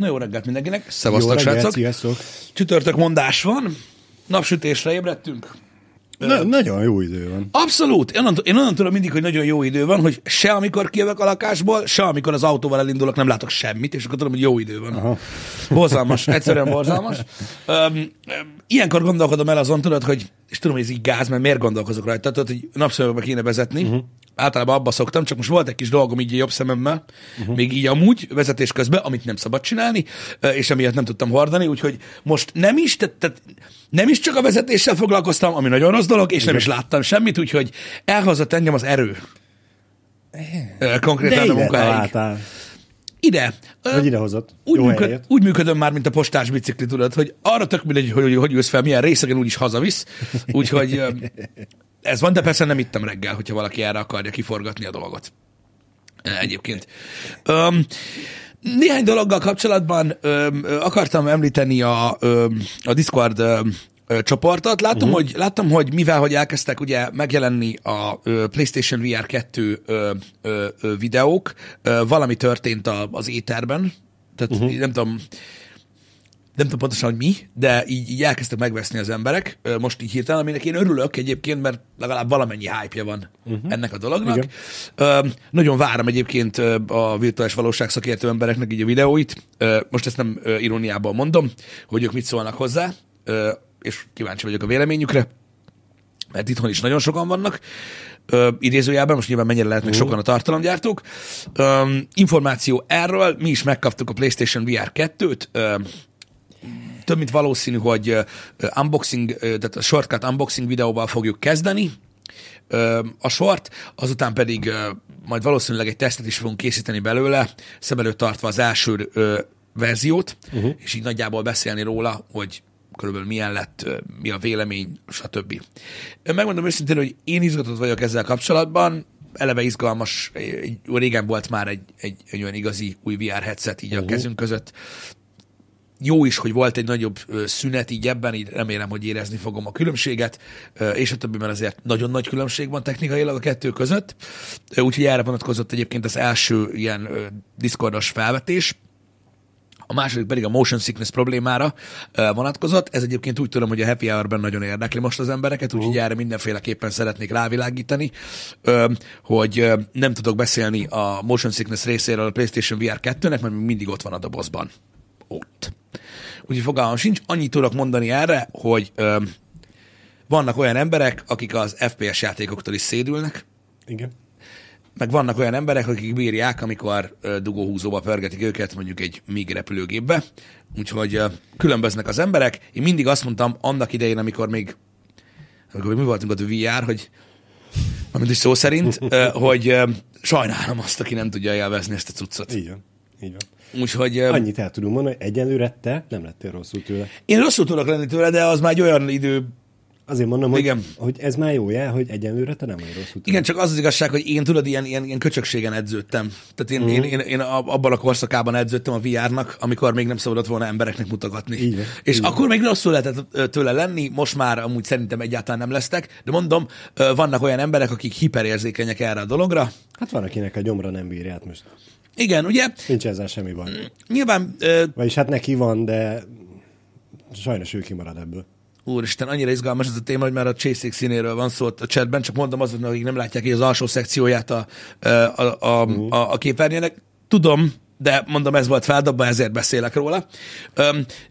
Na jó reggelt mindenkinek. Szevasztok, srácok. sziasztok! Csütörtök mondás van. Napsütésre ébredtünk. Na, nagyon jó idő van. Abszolút. Én onnan, én onnan tudom mindig, hogy nagyon jó idő van, hogy se amikor kijövök a lakásból, se amikor az autóval elindulok, nem látok semmit, és akkor tudom, hogy jó idő van. Aha. Borzalmas, egyszerűen borzalmas. Um, ilyenkor gondolkodom el azon, tudod, hogy, és tudom, hogy ez így gáz, mert miért gondolkozok rajta, tudod, hogy napszemüvegbe kéne vezetni. Uh-huh. Általában abba szoktam, csak most volt egy kis dolgom így a jobb szememmel, uh-huh. még így amúgy vezetés közben, amit nem szabad csinálni, és emiatt nem tudtam hordani, úgyhogy most nem is, tehát, tehát nem is csak a vezetéssel foglalkoztam, ami nagyon rossz dolog, és Igen. nem is láttam semmit, úgyhogy elhozott engem az erő. Konkrétan a ide munkahelyig. találtál. Ide. Vagy idehozott. úgy, Jó működ, úgy működöm már, mint a postás bicikli, tudod, hogy arra tök mindegy, hogy, hogy, hogy jössz fel, milyen részegen úgyis hazavisz. Úgyhogy ez van, de persze nem ittem reggel, hogyha valaki erre akarja kiforgatni a dolgot. Egyébként. Um, néhány dologgal kapcsolatban öm, ö, akartam említeni a, öm, a Discord öm, ö, csoportot. Látom, uh-huh. hogy, láttam, hogy mivel, hogy elkezdtek ugye megjelenni a ö, PlayStation VR 2 ö, ö, ö, videók, ö, valami történt a, az éterben, tehát uh-huh. nem tudom, nem tudom pontosan, hogy mi, de így, így elkezdtek megveszni az emberek, most így hirtelen, aminek én örülök egyébként, mert legalább valamennyi hype van uh-huh. ennek a dolognak. Igen. Ö, nagyon várom egyébként a virtuális valóság szakértő embereknek így a videóit. Ö, most ezt nem iróniában mondom, hogy ők mit szólnak hozzá, ö, és kíváncsi vagyok a véleményükre, mert itthon is nagyon sokan vannak, ö, idézőjelben, most nyilván mennyire lehetnek sokan a tartalomgyártók. Ö, információ erről, mi is megkaptuk a PlayStation VR 2-t, ö, több mint valószínű, hogy unboxing, tehát a shortcut unboxing videóval fogjuk kezdeni a sort, azután pedig majd valószínűleg egy tesztet is fogunk készíteni belőle, szem előtt tartva az első verziót, uh-huh. és így nagyjából beszélni róla, hogy körülbelül milyen lett, mi a vélemény, stb. Megmondom őszintén, hogy én izgatott vagyok ezzel kapcsolatban, eleve izgalmas, régen volt már egy, egy, egy olyan igazi új VR headset így uh-huh. a kezünk között, jó is, hogy volt egy nagyobb szünet így ebben, így remélem, hogy érezni fogom a különbséget, és a többi, mert azért nagyon nagy különbség van technikailag a kettő között. Úgyhogy erre vonatkozott egyébként az első ilyen Discordos felvetés. A második pedig a motion sickness problémára vonatkozott. Ez egyébként úgy tudom, hogy a happy hour-ben nagyon érdekli most az embereket, úgyhogy erre mindenféleképpen szeretnék rávilágítani, hogy nem tudok beszélni a motion sickness részéről a PlayStation VR 2-nek, mert mindig ott van a dobozban ott. Úgyhogy fogalmam sincs. Annyit tudok mondani erre, hogy ö, vannak olyan emberek, akik az FPS játékoktól is szédülnek, Igen. meg vannak olyan emberek, akik bírják, amikor ö, dugóhúzóba pörgetik őket mondjuk egy MIG repülőgépbe. Úgyhogy ö, különböznek az emberek. Én mindig azt mondtam annak idején, amikor még amikor még mi voltunk ott a VR, hogy amit is szó szerint, hogy sajnálom azt, aki nem tudja élvezni ezt a cuccot. Van. Így van. Úgyhogy Annyit el tudunk mondani, hogy egyenlőre te nem lettél rosszul tőle. én rosszul tudok lenni tőle, de az már egy olyan idő, Azért mondom, hogy, Igen. hogy ez már jó jel, hogy egyenlőre te nem vagy rosszul tőle. Igen, csak az az igazság, hogy én tudod, ilyen, ilyen, ilyen köcsökségen edződtem. Tehát én, uh-huh. én, én, én abban a korszakában edződtem a VR-nak, amikor még nem szabadott volna embereknek mutogatni. Van, És van. akkor még rosszul lehetett tőle lenni, most már amúgy szerintem egyáltalán nem lesztek, de mondom, vannak olyan emberek, akik hiperérzékenyek erre a dologra. Hát van, akinek a gyomra nem bírja, hát most Igen, ugye? nincs ezzel semmi baj. Nyilván, ö, Vagyis hát neki van, de sajnos ő kimarad ebből. úristen, annyira izgalmas ez a téma, hogy már a csészék színéről van szó a chatben, csak mondom azoknak, akik nem látják így az alsó szekcióját a, a, a, a, Mhm. a, a képernyőnek. Tudom, de mondom, ez volt feldobva, ezért beszélek róla.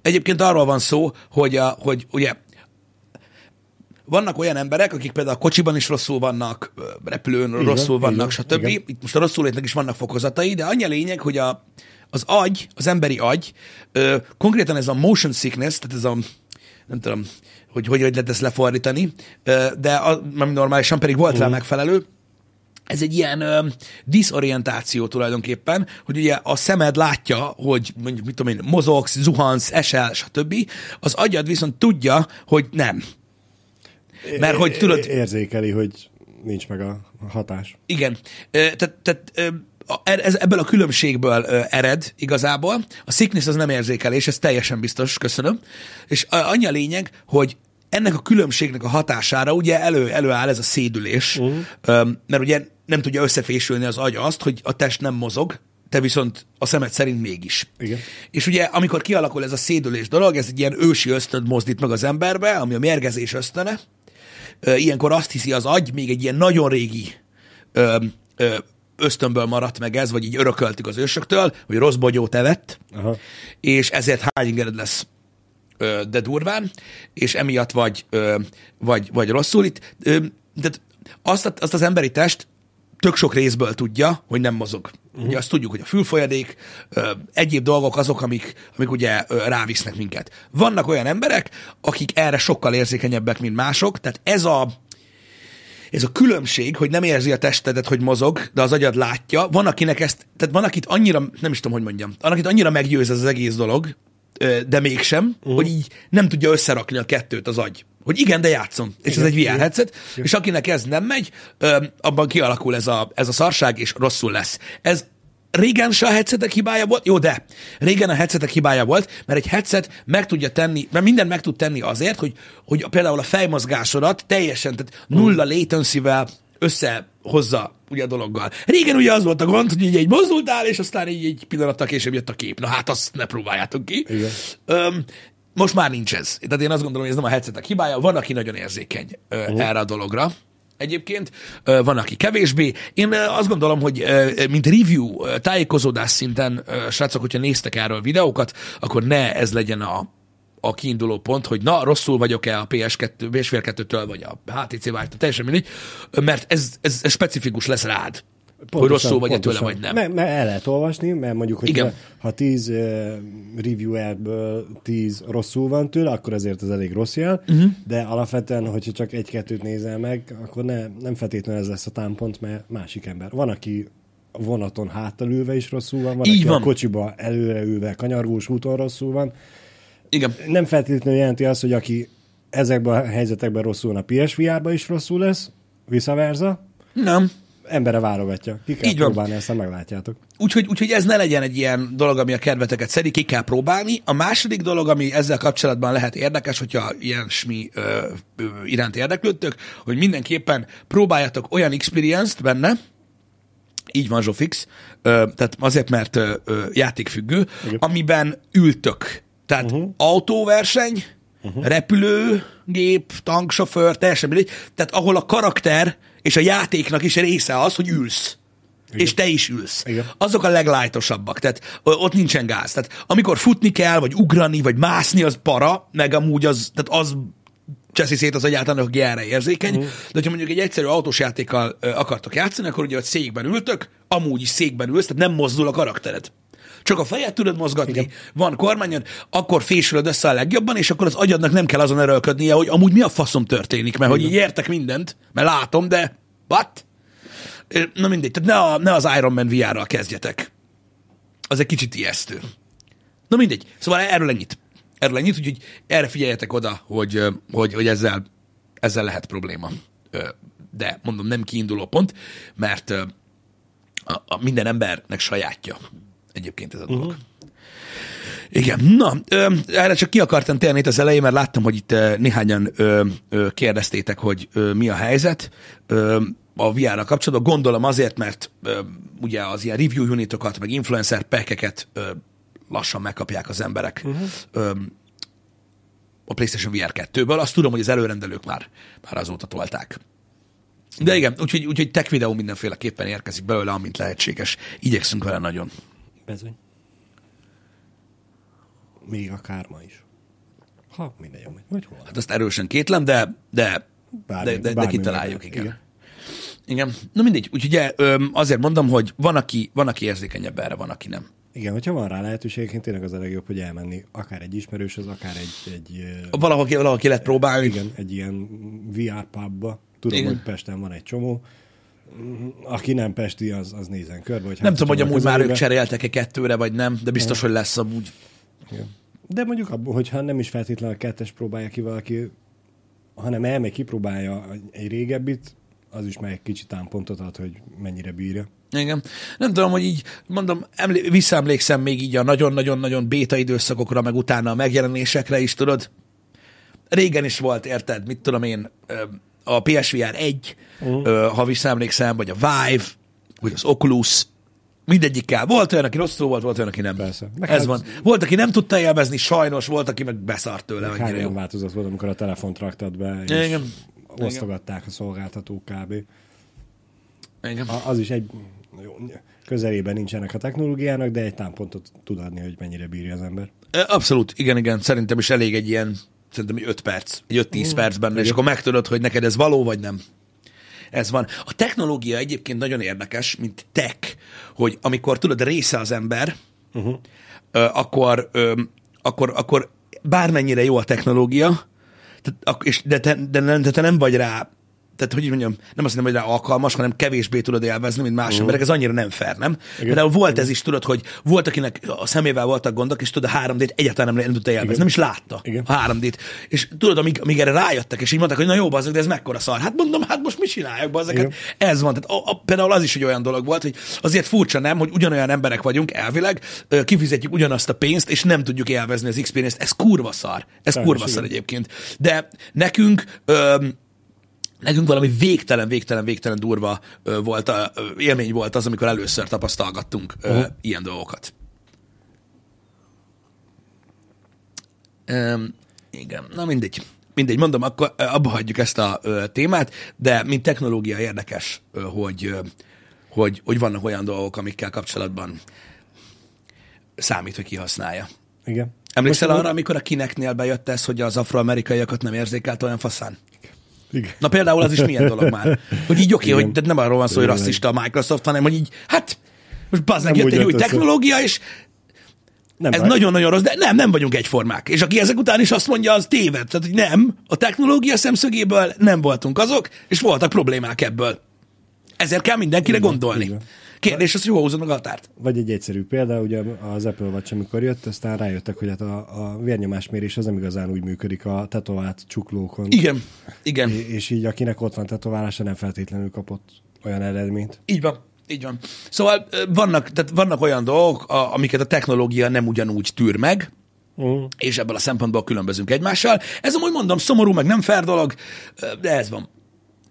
Egyébként arról van szó, hogy, a, hogy ugye vannak olyan emberek, akik például a kocsiban is rosszul vannak, repülőn van, rosszul vannak, van, stb. igen. Itt most a rosszul létnek is vannak fokozatai, de annyi a lényeg, hogy a, az agy, az emberi agy, ö, konkrétan ez a motion sickness, tehát ez a, nem tudom, hogy hogy, hogy lehet ezt lefordítani, ö, de a, nem normálisan pedig volt rá megfelelő, ez egy ilyen ö, diszorientáció tulajdonképpen, hogy ugye a szemed látja, hogy mondjuk, mit tudom én, mozogsz, zuhansz, esel, stb. Az agyad viszont tudja, hogy nem. Mert hogy tudod, Érzékeli, hogy nincs meg a hatás. igen, tehát, tehát a- ez, ebből a különbségből ered igazából. A sickness az nem érzékelés, ez teljesen biztos, köszönöm. És annyi a lényeg, hogy ennek a különbségnek a hatására ugye elő, előáll ez a szédülés, uh-huh. mert ugye nem tudja összefésülni az agy azt, hogy a test nem mozog, te viszont a szemed szerint mégis. Igen. És ugye, amikor kialakul ez a szédülés dolog, ez egy ilyen ősi ösztönt mozdít meg az emberbe, ami a mérgezés ösztöne. Ilyenkor azt hiszi az agy, még egy ilyen nagyon régi ösztönből maradt meg ez, vagy így örököltük az ősöktől, hogy rossz bogyót evett, Aha. és ezért hányingered lesz ö, de durván, és emiatt vagy, vagy, vagy rosszul itt. Tehát azt, azt az emberi test tök sok részből tudja, hogy nem mozog. Uh-huh. Ugye azt tudjuk, hogy a fülfolyadék, ö, egyéb dolgok azok, amik, amik ugye ö, rávisznek minket. Vannak olyan emberek, akik erre sokkal érzékenyebbek, mint mások, tehát ez a, ez a különbség, hogy nem érzi a testedet, hogy mozog, de az agyad látja, van akinek ezt, tehát van akit annyira, nem is tudom, hogy mondjam, van akit annyira meggyőz ez az egész dolog, ö, de mégsem, uh. hogy így nem tudja összerakni a kettőt az agy. Hogy igen, de játszom. És Igen, ez egy VR igen. headset, és akinek ez nem megy, abban kialakul ez a, ez a szarság, és rosszul lesz. Ez régen se a headsetek hibája volt, jó, de régen a headsetek hibája volt, mert egy headset meg tudja tenni, mert minden meg tud tenni azért, hogy, hogy például a fejmozgásodat teljesen, tehát nulla latency-vel összehozza ugye a dologgal. Régen ugye az volt a gond, hogy így egy mozdultál, és aztán így egy pillanattal később jött a kép. Na hát azt ne próbáljátok ki. Igen. Öm, most már nincs ez. Tehát én azt gondolom, hogy ez nem a headsetek hibája. Van, aki nagyon érzékeny ö, uh. erre a dologra. Egyébként Ö, van, aki kevésbé. Én ö, azt gondolom, hogy ö, mint review, ö, tájékozódás szinten, ö, srácok, hogyha néztek erről videókat, akkor ne ez legyen a, a kiinduló pont, hogy na, rosszul vagyok-e a PS2, PS 2-től, vagy a HTC Vive-től, teljesen mindegy, mert ez, ez, ez specifikus lesz rád, hogy rosszul vagy-e tőle, vagy nem. Mert, mert el lehet olvasni, mert mondjuk, hogy Igen. ha 10 uh, reviewerből 10 rosszul van tőle, akkor ezért ez elég rossz jel, uh-huh. de alapvetően, hogyha csak egy-kettőt nézel meg, akkor ne, nem feltétlenül ez lesz a támpont, mert másik ember. Van, aki vonaton háttal ülve is rosszul van, van, Így aki van. a kocsiba előre ülve kanyargós úton rosszul van. Igen. Nem feltétlenül jelenti azt, hogy aki ezekben a helyzetekben rosszul van, a PSVR-ba is rosszul lesz, vice versa. Nem. Embere válogatja. Ki kell Így van. próbálni, aztán meglátjátok. Úgyhogy, úgyhogy ez ne legyen egy ilyen dolog, ami a kedveteket szedi, ki kell próbálni. A második dolog, ami ezzel kapcsolatban lehet érdekes, hogyha ilyen smi ö, ö, iránt érdeklődtök, hogy mindenképpen próbáljatok olyan experience-t benne, így van Zsófix, ö, tehát azért, mert ö, ö, játékfüggő, Igen. amiben ültök. Tehát uh-huh. autóverseny, uh-huh. repülőgép, tanksofőr, teljesen mindegy. Tehát ahol a karakter és a játéknak is része az, hogy ülsz. Igen. És te is ülsz. Igen. Azok a leglájtosabbak, tehát ott nincsen gáz. Tehát amikor futni kell, vagy ugrani, vagy mászni, az para, meg amúgy az, tehát az cseszi szét az egyáltalán, aki erre érzékeny. Uh-huh. De hogyha mondjuk egy egyszerű autós játékkal ö, akartok játszani, akkor ugye ott székben ültök, amúgy is székben ülsz, tehát nem mozdul a karaktered. Csak a fejed tudod mozgatni, Igen. van kormányod, akkor fésülöd össze a legjobban, és akkor az agyadnak nem kell azon erőlködnie, hogy amúgy mi a faszom történik, mert hogy így értek mindent, mert látom, de what? Na mindegy, tehát ne, a, ne az Iron Man VR-ral kezdjetek. Az egy kicsit ijesztő. Na mindegy. Szóval erről ennyit. Erről ennyit, úgyhogy erre figyeljetek oda, hogy, hogy, hogy ezzel, ezzel lehet probléma. De mondom, nem kiinduló pont, mert a, a minden embernek sajátja egyébként ez a dolog. Uh-huh. Igen, na, ö, erre csak ki akartam térni itt az elején, mert láttam, hogy itt néhányan ö, ö, kérdeztétek, hogy ö, mi a helyzet ö, a VR-ra kapcsolatban. Gondolom azért, mert ö, ugye az ilyen review unitokat, meg influencer packeket ö, lassan megkapják az emberek uh-huh. ö, a PlayStation VR 2-ből. Azt tudom, hogy az előrendelők már, már azóta tolták. De igen, úgyhogy, úgyhogy tech videó mindenféleképpen érkezik belőle, amint lehetséges. Igyekszünk vele nagyon. Bezony. Még akár ma is. Ha, mindegy, amúgy. Vagy hol? Hát azt erősen kétlem, de, de, Bármi- de, de, de kitaláljuk, igen. igen. igen. Na mindegy, úgyhogy azért mondom, hogy van aki, van, aki érzékenyebb erre, van, aki nem. Igen, hogyha van rá lehetőségként, tényleg az a legjobb, hogy elmenni akár egy ismerőshöz, akár egy, egy Valahol, valahol ki lehet próbálni. igen, egy ilyen VR pubba. Tudom, Igen. hogy Pesten van egy csomó. Aki nem pesti, az, az nézen körbe. Hogy Nem hát, tudom, hogy amúgy már ők cseréltek-e kettőre, vagy nem, de biztos, hogy lesz amúgy. Igen. De mondjuk hogyha nem is feltétlenül a kettes próbálja ki valaki, hanem elmegy, kipróbálja egy régebbit, az is már egy kicsit támpontot ad, hogy mennyire bírja. Igen. Nem tudom, hogy így, mondom, emlé- visszaemlékszem még így a nagyon-nagyon-nagyon béta időszakokra, meg utána a megjelenésekre is, tudod? Régen is volt, érted? Mit tudom én, a PSVR 1, uh-huh. ha visszaemlékszem, vagy a Vive, vagy az Oculus, Mindegyikkel. Volt olyan, aki rosszul volt, volt olyan, aki nem. Persze. Meg Ez hát- van. Volt, aki nem tudta élvezni, sajnos, volt, aki meg beszart tőle, Hány annyira jó. olyan változat volt, amikor a telefont raktad be, és Igen. osztogatták a szolgáltatók kb. Igen. A- Az is egy jó, közelében nincsenek a technológiának, de egy támpontot tud adni, hogy mennyire bírja az ember. Abszolút, igen, igen. Szerintem is elég egy ilyen, szerintem egy 5 perc, egy 5-10 perc benne, és akkor megtudod, hogy neked ez való, vagy nem. Ez van. A technológia egyébként nagyon érdekes, mint tech, hogy amikor tudod, része az ember, uh-huh. akkor, akkor, akkor bármennyire jó a technológia, ak- és, de, te, de, nem- de te nem vagy rá tehát, hogy így mondjam, nem azt mondom, hogy rá alkalmas, hanem kevésbé tudod élvezni, mint más uh. emberek. Ez annyira nem fair, nem? Például volt ez is, tudod, hogy volt, akinek a szemével voltak gondok, és tudod, a 3D-t egyáltalán nem, nem tudta élvezni, nem is látta Igen. a 3D-t. És tudod, amíg, amíg erre rájöttek, és így mondták, hogy na jó, bazzak, de ez mekkora szar. Hát mondom, hát most mit csinálják, bazzak? Hát ez van. Tehát a, a, például az is egy olyan dolog volt, hogy azért furcsa nem, hogy ugyanolyan emberek vagyunk elvileg, kifizetjük ugyanazt a pénzt, és nem tudjuk élvezni az experience-t. Ez kurva szar. Ez Sajnos, kurva igen. szar egyébként. De nekünk öm, nekünk valami végtelen, végtelen, végtelen durva ö, volt, a, ö, élmény volt az, amikor először tapasztalgattunk ö, Aha. ilyen dolgokat. Öm, igen, na mindegy. Mindegy, mondom, akkor ö, abba hagyjuk ezt a ö, témát, de mint technológia érdekes, ö, hogy, ö, hogy, hogy vannak olyan dolgok, amikkel kapcsolatban számít, hogy kihasználja. Igen. Emlékszel Most- arra, amikor a kineknél bejött ez, hogy az afroamerikaiakat nem érzékelt olyan faszán? Igen. Na például az is milyen dolog már. Hogy így oké, okay, Igen. hogy nem arról van szó, hogy rasszista a Microsoft, hanem hogy így, hát most bazdmeg, jött egy új technológia, és Nem ez nagyon-nagyon rossz, de nem, nem vagyunk egyformák. És aki ezek után is azt mondja, az téved. Tehát, hogy nem, a technológia szemszögéből nem voltunk azok, és voltak problémák ebből. Ezért kell mindenkire Igen, gondolni. igen. Kérdés az, hogy hol húzod meg a határt. Vagy egy egyszerű példa, ugye az Apple Watch, amikor jött, aztán rájöttek, hogy hát a, a vérnyomásmérés az nem igazán úgy működik a tetovált csuklókon. Igen, igen. É- És így akinek ott van tetoválása, nem feltétlenül kapott olyan eredményt. Így van. Így van. Szóval vannak, tehát vannak olyan dolgok, a, amiket a technológia nem ugyanúgy tűr meg, Uh, és ebből a szempontból különbözünk egymással. Ez amúgy mondom, szomorú, meg nem fair dolog, de ez van.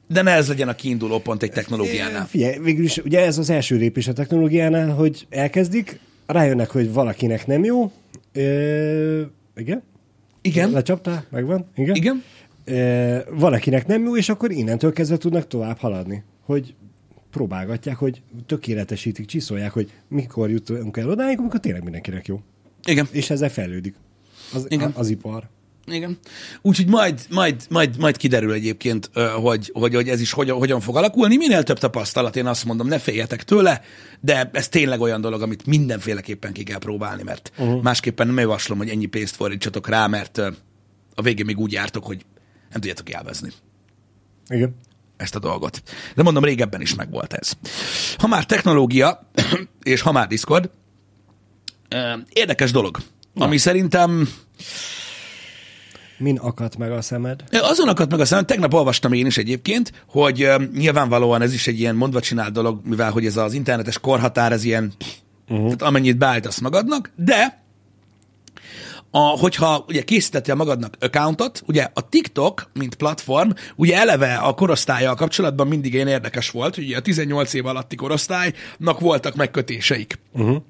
De ne ez legyen a kiinduló pont egy technológiánál. Figyelj, végül is ugye ez az első lépés a technológiánál, hogy elkezdik, rájönnek, hogy valakinek nem jó. Ö, igen? Igen, Lecsaptál? Megvan? Igen? igen, Ö, valakinek nem jó, és akkor innentől kezdve tudnak tovább haladni. Hogy próbálgatják, hogy tökéletesítik, csiszolják, hogy mikor jutunk el odáig, amikor tényleg mindenkinek jó. igen, És ezzel fejlődik az, Igen. az ipar. Igen. Úgyhogy majd, majd, majd, majd kiderül egyébként, hogy, hogy, hogy ez is hogyan, hogyan fog alakulni. Minél több tapasztalat, én azt mondom, ne féljetek tőle, de ez tényleg olyan dolog, amit mindenféleképpen ki kell próbálni, mert uh-huh. másképpen nem javaslom, hogy ennyi pénzt fordítsatok rá, mert a végén még úgy jártok, hogy nem tudjátok élvezni. Igen. ezt a dolgot. De mondom, régebben is megvolt ez. Ha már technológia, és ha már Discord, érdekes dolog, ami szerintem Min akadt meg a szemed? azon akadt meg a szemem, tegnap olvastam én is egyébként, hogy ö, nyilvánvalóan ez is egy ilyen mondva csinált dolog, mivel hogy ez az internetes korhatár, ez ilyen, uh-huh. tehát amennyit beállítasz magadnak, de a, hogyha ugye készítettél magadnak accountot, ugye a TikTok, mint platform, ugye eleve a korosztályjal kapcsolatban mindig ilyen érdekes volt, hogy ugye a 18 év alatti korosztálynak voltak megkötéseik. Uh-huh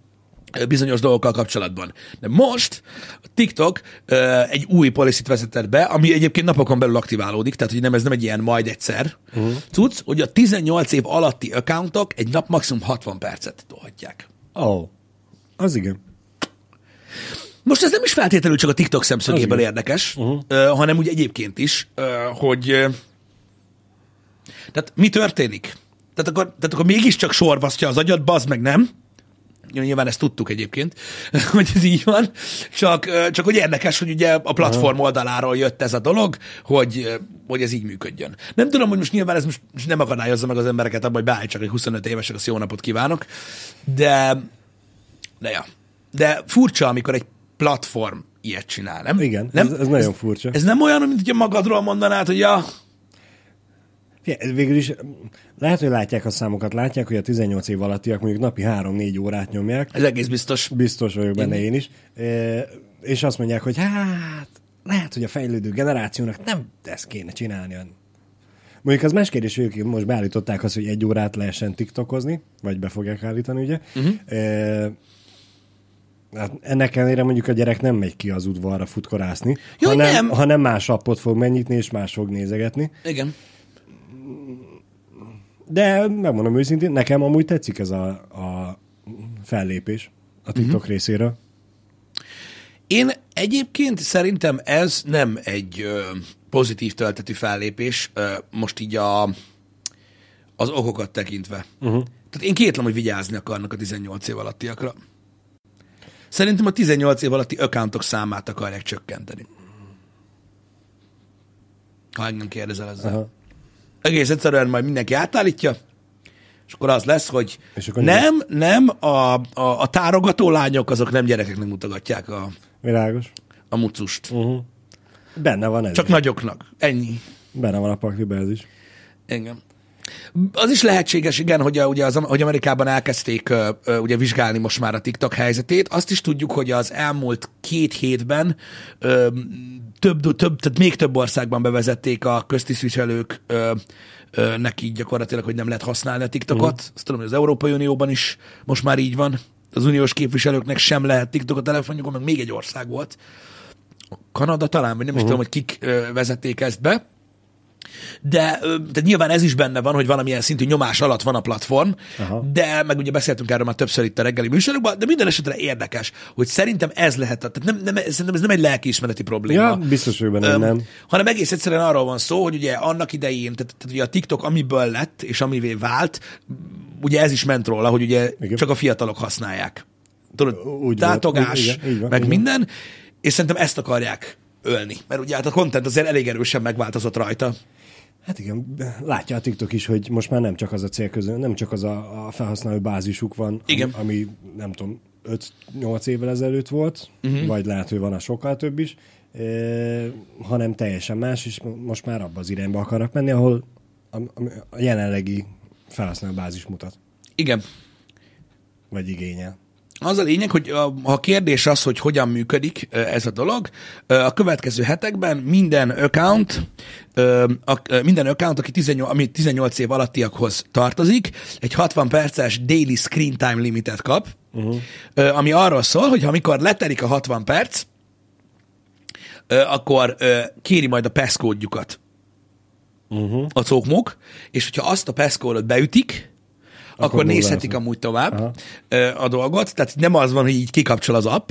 bizonyos dolgokkal kapcsolatban. De most a TikTok ö, egy új policy vezetett be, ami egyébként napokon belül aktiválódik, tehát hogy nem ez nem egy ilyen majd egyszer. Uh-huh. Cucc, hogy a 18 év alatti accountok egy nap maximum 60 percet tolhatják. Ó. Oh. Az igen. Most ez nem is feltétlenül csak a TikTok szemszögéből érdekes, uh-huh. ö, hanem úgy egyébként is, ö, hogy ö, tehát mi történik? Tehát akkor, tehát akkor mégiscsak sorvasztja az agyad, bazd meg nem? Nyilván ezt tudtuk egyébként, hogy ez így van, csak, csak hogy érdekes, hogy ugye a platform oldaláról jött ez a dolog, hogy, hogy ez így működjön. Nem tudom, hogy most nyilván ez most nem akadályozza meg az embereket abban, hogy beállítsak egy 25 évesek, azt jó napot kívánok, de, de ja. De furcsa, amikor egy platform ilyet csinál, nem? Igen, nem? ez- ez nagyon furcsa. Ez nem olyan, mint hogyha magadról mondanád, hogy ja, Végül is lehet, hogy látják a számokat, látják, hogy a 18 év alattiak mondjuk napi 3-4 órát nyomják, ez egész biztos. biztos vagyok benne én is, E, és azt mondják, hogy hát lehet, hogy a fejlődő generációnak nem ezt kéne csinálni. Mondjuk az más kérdés, hogy ők most beállították azt, hogy egy órát lehessen tiktokozni, vagy be fogják állítani, ugye? Uh-huh. E, hát ennek ellenére mondjuk a gyerek nem megy ki az udvarra futkorászni, Jó, hanem, nem. hanem más appot fog megnyitni, és más fog nézegetni. Igen. De megmondom őszintén, nekem amúgy tetszik ez a, a fellépés a TikTok uh-huh. részéről. Én egyébként szerintem ez nem egy ö, pozitív töltetű fellépés, ö, most így a, az okokat tekintve. Uh-huh. Tehát én kétlem, hogy vigyázni akarnak a 18 év alattiakra. Szerintem a 18 év alatti accountok számát akarják csökkenteni. Ha engem kérdezel ezzel. Aha. Egész egyszerűen majd mindenki átállítja, és akkor az lesz, hogy nem, nem, a, a, a tárogató lányok azok nem gyerekeknek mutogatják a, Világos. a mucust. Uh-huh. Benne van ez Csak nagyoknak. Ennyi. Benne van a pakliba ez is. Igen. Az is lehetséges, igen, hogy, a, ugye az, hogy Amerikában elkezdték ö, ugye vizsgálni most már a TikTok helyzetét. Azt is tudjuk, hogy az elmúlt két hétben ö, több, több, tehát még több országban bevezették a köztisztviselők neki gyakorlatilag, hogy nem lehet használni a TikTokot. Uh-huh. Azt tudom, hogy az Európai Unióban is most már így van. Az uniós képviselőknek sem lehet TikTok a telefonjukon, meg még egy ország volt. Kanada talán, vagy nem is Mhm. tudom, hogy kik vezették ezt be. De tehát nyilván ez is benne van, hogy valamilyen szintű nyomás alatt van a platform, Aha. de meg ugye beszéltünk erről már többször itt a reggeli műsorokban, de minden esetre érdekes, hogy szerintem ez lehet, tehát nem, nem, szerintem ez nem egy lelkiismereti probléma. Ja, biztos, hogy benne Öm, nem. hanem egész egyszerűen arról van szó, hogy ugye annak idején, tehát, tehát ugye a TikTok amiből lett, és amivé vált, ugye ez is ment róla, hogy ugye Igen. csak a fiatalok használják. Tudod, Úgy tátogás, Igen, így van, meg van. minden, és szerintem ezt akarják ölni. Mert ugye hát a content azért elég erősen megváltozott rajta. Hát igen, látja a TikTok is, hogy most már nem csak az a célközön, nem csak az a, a felhasználó bázisuk van, Igen. Ami, ami nem tudom, 5-8 évvel ezelőtt volt, uh-huh. vagy lehet, hogy van a sokkal több is, e, hanem teljesen más, és most már abba az irányba akarnak menni, ahol a, a jelenlegi felhasználó bázis mutat, Igen. vagy igényel. Az a lényeg, hogy a, kérdés az, hogy hogyan működik ez a dolog, a következő hetekben minden account, minden account, aki 18, ami 18 év alattiakhoz tartozik, egy 60 perces daily screen time limitet kap, uh-huh. ami arról szól, hogy amikor letelik a 60 perc, akkor kéri majd a passcode-jukat uh-huh. a cókmok, és hogyha azt a passcode-ot beütik, akkor, nézhetik lesz. amúgy tovább Aha. a dolgot, tehát nem az van, hogy így kikapcsol az app,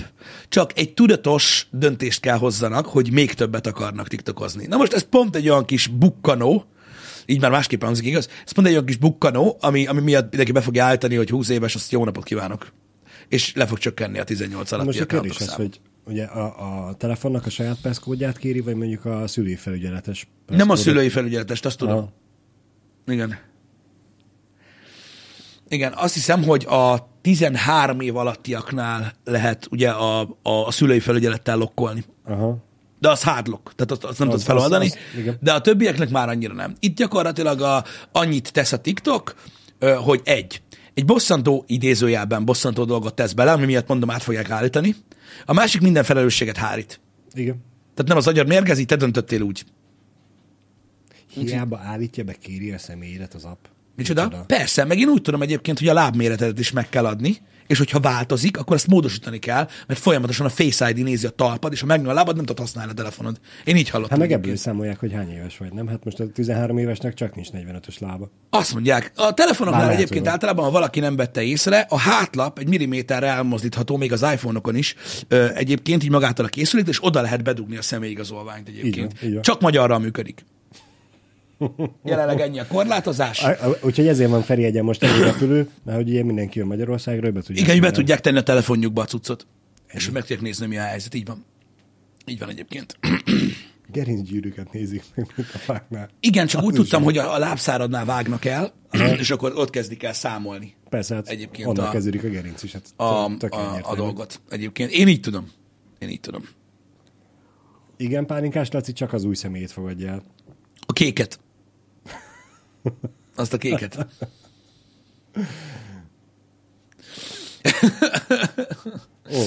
csak egy tudatos döntést kell hozzanak, hogy még többet akarnak tiktokozni. Na most ez pont egy olyan kis bukkanó, így már másképpen hangzik, igaz? Ez pont egy olyan kis bukkanó, ami, ami miatt mindenki be fogja állítani, hogy 20 éves, azt jó napot kívánok. És le fog csökkenni a 18 alatti Most a kérdés az, hogy ugye a, a telefonnak a saját passcode kéri, vagy mondjuk a szülői felügyeletes Nem a szülői felügyeletest, azt tudom. Aha. Igen. Igen, azt hiszem, hogy a 13 év alattiaknál lehet ugye a, a, a szülői felügyelettel lokkolni. Aha. De az hardlock, tehát azt, azt nem Az- tudod feloldani, az- az- de a többieknek már annyira nem. Itt gyakorlatilag a, annyit tesz a TikTok, hogy egy, egy bosszantó idézőjelben bosszantó dolgot tesz bele, ami miatt mondom, át fogják állítani. A másik minden felelősséget hárít. Igen. Tehát nem az agyad mérgezi, te döntöttél úgy. Hiába állítja be, kéri a személyedet az app. Micsoda? Micsoda? Persze, meg én úgy tudom egyébként, hogy a lábméretedet is meg kell adni, és hogyha változik, akkor ezt módosítani kell, mert folyamatosan a Face ID nézi a talpad, és ha megnő a lábad, nem tudod használni a telefonod. Én így hallottam. Hát meg ebből számolják, hogy hány éves vagy, nem? Hát most a 13 évesnek csak nincs 45-ös lába. Azt mondják, a telefonoknál egyébként van. általában, ha valaki nem vette észre, a hátlap egy milliméterre elmozdítható, még az iPhone-okon is ö, egyébként, így magától a készülék, és oda lehet bedugni a személyigazolványt egyébként. Így van. Csak magyarral működik. Jelenleg ennyi a korlátozás. A, a, úgyhogy ezért van Feri egyen most egy repülő, mert hogy ugye mindenki jön Magyarországra, be tudja. Igen, hogy be tudják tenni a telefonjukba a cuccot. És hogy meg tudják nézni, mi a helyzet. Így van. Így van egyébként. Gerincgyűrűket nézik meg, mint a fáknál. Igen, csak Az úgy is tudtam, hogy a, a lábszáradnál vágnak el, és akkor ott kezdik el számolni Persze, hát Egyébként onnan a- kezdődik a gerinc is. Hát a, a, a dolgot. Egyébként én így tudom. Én így tudom. Igen, pálinkás Laci csak az új személyét fogadja el. A kéket. Azt a kéket. Ó.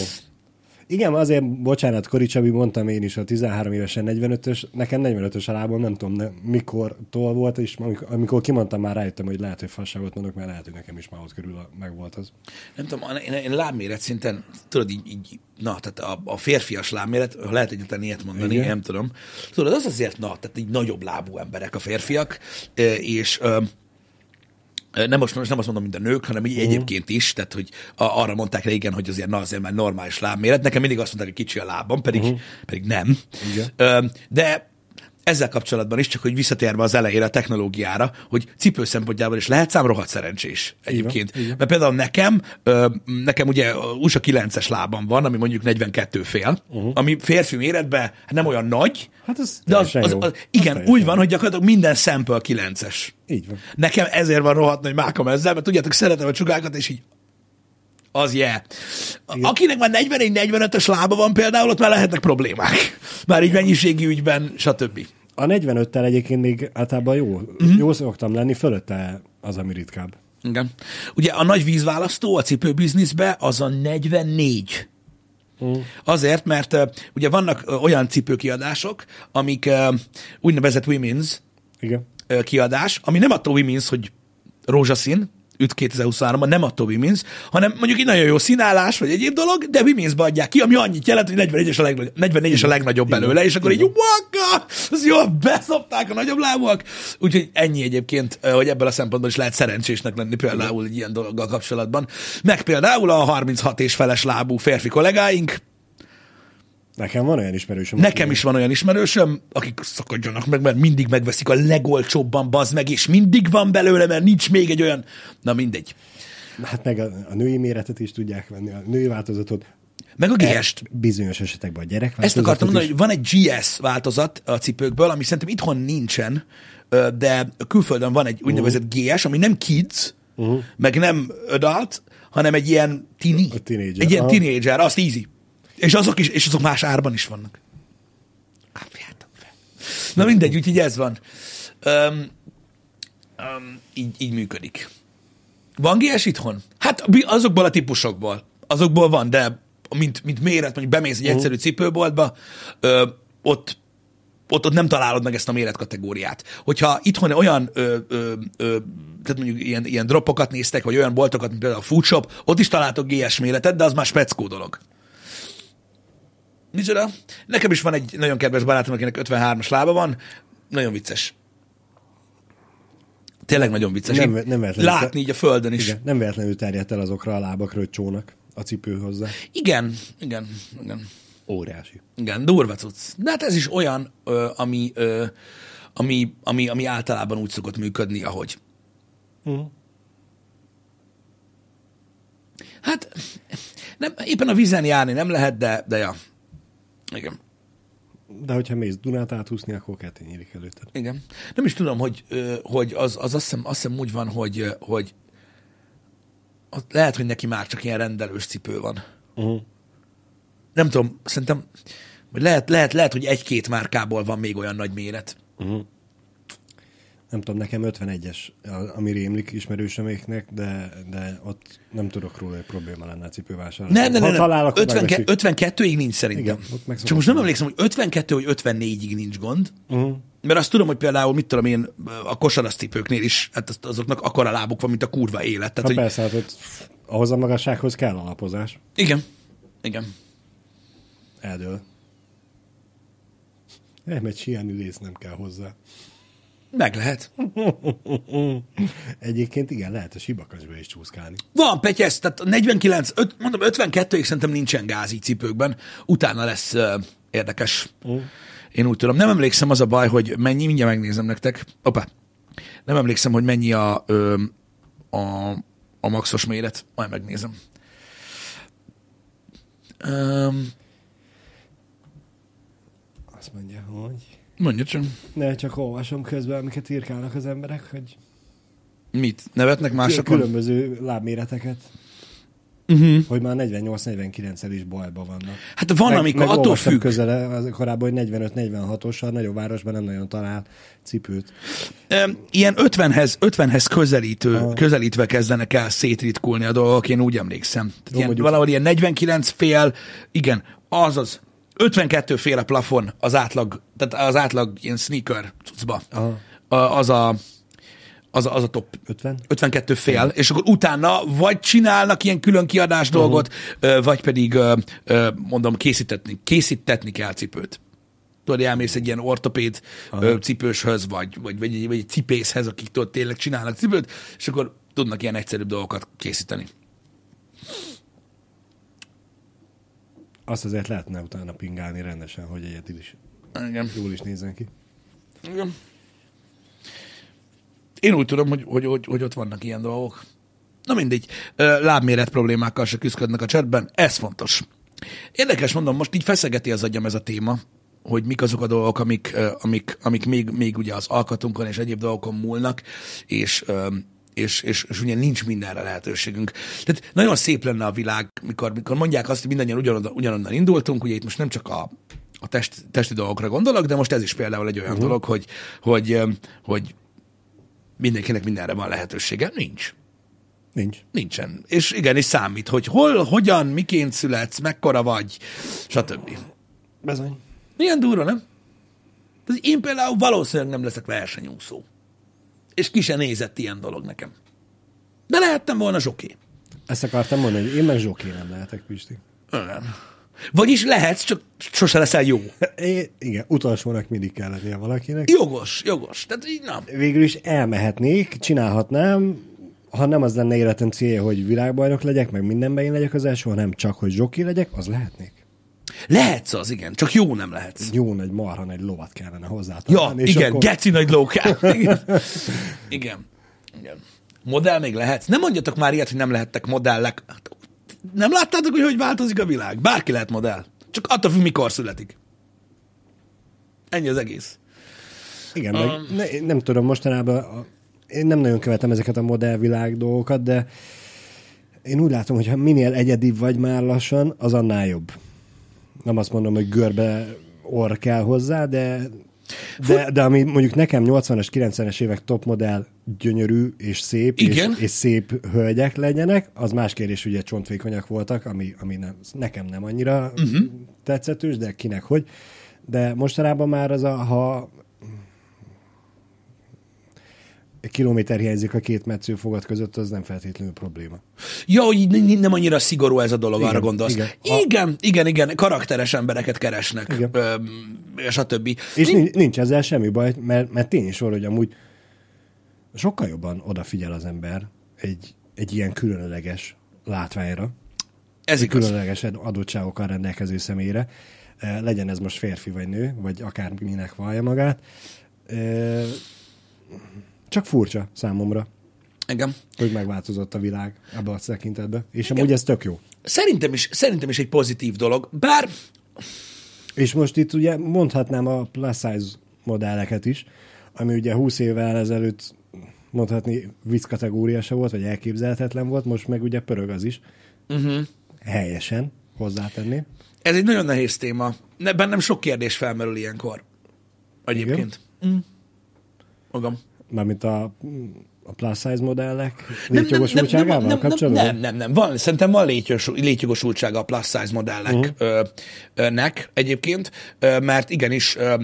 Igen, azért, bocsánat, Kori Csabi, mondtam én is a 13 évesen 45-ös, nekem 45-ös a lábam, nem tudom, ne, mikortól volt, és amikor, amikor kimondtam, már rájöttem, hogy lehet, hogy fasságot mondok, mert lehet, hogy nekem is már ott körül a, meg volt az. Nem tudom, én, én lábméret szinten, tudod, így, így na, tehát a, a férfias lábméret, ha lehet egyáltalán ilyet mondani, Igen. nem tudom. Tudod, az azért, na, tehát így nagyobb lábú emberek a férfiak, és nem most, most nem azt mondom, mint a nők, hanem így Mhm. egyébként is, tehát hogy a, arra mondták régen, hogy azért, na, azért már normális lábméret. Nekem mindig azt mondták, hogy kicsi a lábam, pedig, pedig nem. Igen. De ezzel kapcsolatban is, csak hogy visszatérve az elejére a technológiára, hogy cipő szempontjából is lehet szám rohadt szerencsés egyébként. van. Mert például nekem, nekem ugye USA 9-es lábam van, ami mondjuk 42 fél, uh-huh. ami férfi méretben hát nem olyan nagy, Hát az de az, az, az, Az igen, teljesen úgy van, hogy gyakorlatilag minden sample 9-es. Így van. Nekem ezért van rohadt nagy mákam ezzel, mert tudjátok, szeretem a csugákat, és így az yeah. Akinek már 41-45-ös lába van például, ott már lehetnek problémák. Már így mennyiségi ügyben, stb. A 45-tel egyébként még általában jó, Mhm. uh-huh. jó szoktam lenni, fölötte az, ami ritkább. Igen. Ugye a nagy vízválasztó a cipőbizniszbe az a 44. Mm. Azért, mert uh, ugye vannak uh, olyan cipőkiadások, amik uh, úgynevezett women's Igen. uh, kiadás, ami nem attól women's, hogy rózsaszín, üt 2023-ban, nem attól women's, hanem mondjuk egy nagyon jó színállás, vagy egyéb dolog, de women's adják ki, ami annyit jelent, hogy 44-es a, legnagyobb, 44 a legnagyobb belőle, és akkor így waka, az jó, beszopták a nagyobb lábúak. Úgyhogy ennyi egyébként, hogy ebből a szempontból is lehet szerencsésnek lenni például egy ilyen dologgal kapcsolatban. Meg például a 36 és feles lábú férfi kollégáink, Nekem van olyan ismerősöm. Nekem is van olyan ismerősöm, akik szakadjanak meg, mert mindig megveszik a legolcsóbban, bazd meg, és mindig van belőle, mert nincs még egy olyan... Na mindegy. Hát meg a, a női méretet is tudják venni, a női változatot. Meg a GS-t. Bizonyos esetekben a gyerek Ezt akartam mondani, hogy van egy GS változat a cipőkből, ami szerintem itthon nincsen, de külföldön van egy úgynevezett GS, ami nem kids, uh-huh. meg nem adult, hanem egy ilyen tini. Egy ilyen teenager, azt easy. És azok, is, és azok más árban is vannak. Na mindegy, úgyhogy ez van. Um, um, így, így működik. Van GS itthon? Hát azokból a típusokból. Azokból van, de mint, mint méret, mondjuk bemész egy egyszerű cipőboltba, ö, ott, ott, ott nem találod meg ezt a méretkategóriát. Hogyha itthon olyan, ö, ö, ö, tehát mondjuk ilyen, ilyen dropokat néztek, vagy olyan boltokat, mint például a Food Shop, ott is találtok GS méretet, de az már speckó dolog. Micsoda? Nekem is van egy nagyon kedves barátom, akinek 53-as lába van, nagyon vicces. Tényleg nagyon vicces. Nem- Így nem véletlenül- Látni így a földön is. Igen, nem véletlenül terjedt el azokra a lábakra, hogy csónak a cipő hozzá. Igen, igen, igen. Óriási. Igen, durva cucc. De hát ez is olyan, ö, ami, ö, ami, ami, ami általában úgy szokott működni, ahogy. Uh-huh. Hát nem, éppen a vízen járni nem lehet, de, de ja. Igen. De hogyha mész Dunát áthúzni, akkor ketté nyílik előtted. Igen. Nem is tudom, hogy, hogy az, az azt, hiszem, azt hiszem úgy van, hogy, hogy az, lehet, hogy neki már csak ilyen rendelős cipő van. Uh-huh. Nem tudom, szerintem, vagy lehet, lehet, lehet, hogy egy-két márkából van még olyan nagy méret. Uh-huh. Nem tudom, nekem 51-es, a- ami rémlik ismerősöméknek, de, de ott nem tudok róla, hogy probléma lenne a cipővásárlás. Nem, nem, nem, talál, nem. 50, megveszik. 52-ig nincs szerintem. Igen, ott Csak most nem emlékszem, hogy 52 vagy 54-ig nincs gond. Uh-huh. Mert azt tudom, hogy például, mit tudom én, a kosarazcipőknél is, hát azoknak akkora lábuk van, mint a kurva élet. Tehát, Hát hogy, persze, hát ott ahhoz a magassághoz kell alapozás. igen, igen. Eldől. Elmegy síelni nem kell hozzá. Meg lehet. Egyébként igen, lehet a sibakasba is csúszkálni. Van petyesz, tehát a 49, öt, mondom, 52-ig szerintem nincsen gáz így cipőkben. Utána lesz uh, érdekes. Uh. Én úgy tudom. Nem emlékszem, az a baj, hogy mennyi, mindjárt megnézem nektek. Opa. Nem emlékszem, hogy mennyi a, ö, a, a maxos méret. Majd megnézem. Um, Azt mondja, hogy... mondja csak. Ne, csak olvasom közben, amiket írkálnak az emberek, hogy Mit? Nevetnek másokon? különböző lábméreteket. uh-huh. hogy már 48-49-el is bajban vannak. Hát van, meg, amikor meg attól függ. Közele, az korábban, hogy 45-46-os, a nagyobb városban nem nagyon talál cipőt. Ilyen 50-hez, 50-hez közelítő, közelítve kezdenek el szétritkulni a dolgok, én úgy emlékszem. Tehát ilyen, mondjuk- valahol ilyen 49 fél, igen, azaz, 52 fél a plafon az átlag, tehát az átlag ilyen sneaker cuccba. Aha. Az a, az a, az a top 50? 52 fél, és akkor utána vagy csinálnak ilyen külön kiadás Mhm. dolgot, vagy pedig, mondom, készítetni, készítetni kell cipőt. Tudod, elmész egy ilyen ortopéd ö, cipőshöz, vagy, vagy, vagy, egy, vagy egy cipészhez, akik tudod, tényleg csinálnak cipőt, és akkor tudnak ilyen egyszerűbb dolgokat készíteni. Azt azért lehetne utána pingálni rendesen, hogy egyedül is Igen. jól is nézzen ki. Igen. Én úgy tudom, hogy, hogy, hogy, hogy ott vannak ilyen dolgok. Na mindegy, lábméret problémákkal se küzdködnek a chatben, ez fontos. Érdekes, mondom, most így feszegeti az agyam ez a téma, hogy mik azok a dolgok, amik, amik, amik még, még ugye az alkatunkon és egyéb dolgokon múlnak, és, és, és, és ugye nincs mindenre lehetőségünk. Tehát nagyon szép lenne a világ, mikor, mikor mondják azt, hogy mindannyian ugyanonnan, ugyanonnan indultunk, ugye itt most nem csak a, a test, testi dolgokra gondolok, de most ez is például egy olyan uh-huh. dolog, hogy, hogy, hogy mindenkinek mindenre van lehetősége. Nincs. Nincs. Nincsen. És igenis számít, hogy hol, hogyan, miként születsz, mekkora vagy, stb. Bezony. Milyen durva, nem? Tehát én például valószínűleg nem leszek versenyúszó. És ki se nézett ilyen dolog nekem. De lehettem volna zsoké. Ezt akartam mondani, hogy én meg zsoké nem lehetek, Pisti. Igen. Vagyis lehetsz, csak sose leszel jó. É, igen, utolsónak mindig kell lennie valakinek. Jogos, jogos. Tehát így nem. Végül is elmehetnék, csinálhatnám, ha nem az lenne életem célja, hogy világbajnok legyek, meg mindenben én legyek az első, hanem csak, hogy zsoki legyek, az lehetnék. Lehetsz az, igen, csak jó nem lehetsz. Jó nagy marha, nagy lovat kellene hozzá. Ja, és igen, akkor- geci nagy lókál. Igen. igen. igen. Modell még lehetsz. Nem mondjatok már ilyet, hogy nem lehettek modellek. Hát, Nem láttátok, hogy hogy változik a világ? Bárki lehet modell. Csak attól függ, mikor születik. Ennyi az egész. Igen, meg ne, nem tudom, mostanában a, én nem nagyon követem ezeket a modellvilág dolgokat, de én úgy látom, hogy ha minél egyedibb vagy már lassan, az annál jobb. Nem azt mondom, hogy görbe orr kell hozzá, de de, de ami mondjuk nekem 80-as, 90-es évek top modell gyönyörű és szép, Igen. és, és szép hölgyek legyenek, az más kérdés, ugye csontvékonyak voltak, ami, ami nem, nekem nem annyira uh-huh. tetszetős, de kinek hogy. De mostanában már az a, ha egy kilométer hiányzik a két metszőfogat között, az nem feltétlenül probléma. Ja, hogy nem annyira szigorú ez a dolog, Igen, arra gondolsz. igen. Igen, Ha- igen, igen, igen, karakteres embereket keresnek, Igen. öm, és a többi. És nincs, nincs ezzel semmi baj, mert, mert tény is van, hogy amúgy sokkal jobban odafigyel az ember egy, egy ilyen különleges látványra, Ez igaz. különleges adottságokkal rendelkező személyre, legyen ez most férfi vagy nő, vagy akárminek vallja magát. Csak furcsa számomra, Igen. hogy megváltozott a világ ebbe a tekintetbe. És amúgy ez tök jó. Szerintem is, szerintem is egy pozitív dolog, bár És most itt ugye mondhatnám a plus size modelleket is, ami ugye 20 évvel ezelőtt mondhatni vicc kategória se volt, vagy elképzelhetetlen volt, most meg ugye pörög az is. Uh-huh. Helyesen hozzátenni. ez egy nagyon nehéz téma. Ne, bennem sok kérdés felmerül ilyenkor. Egyébként. Mm. Magam. Mármint a, a plus size modellek Nem, nem, nem, létjogosultságával nem, nem, kapcsolatban? nem, nem, nem, van, szerintem van létjogos- létjogosultsága a plus size modelleknek uh-huh. egyébként, ö, mert igenis ö,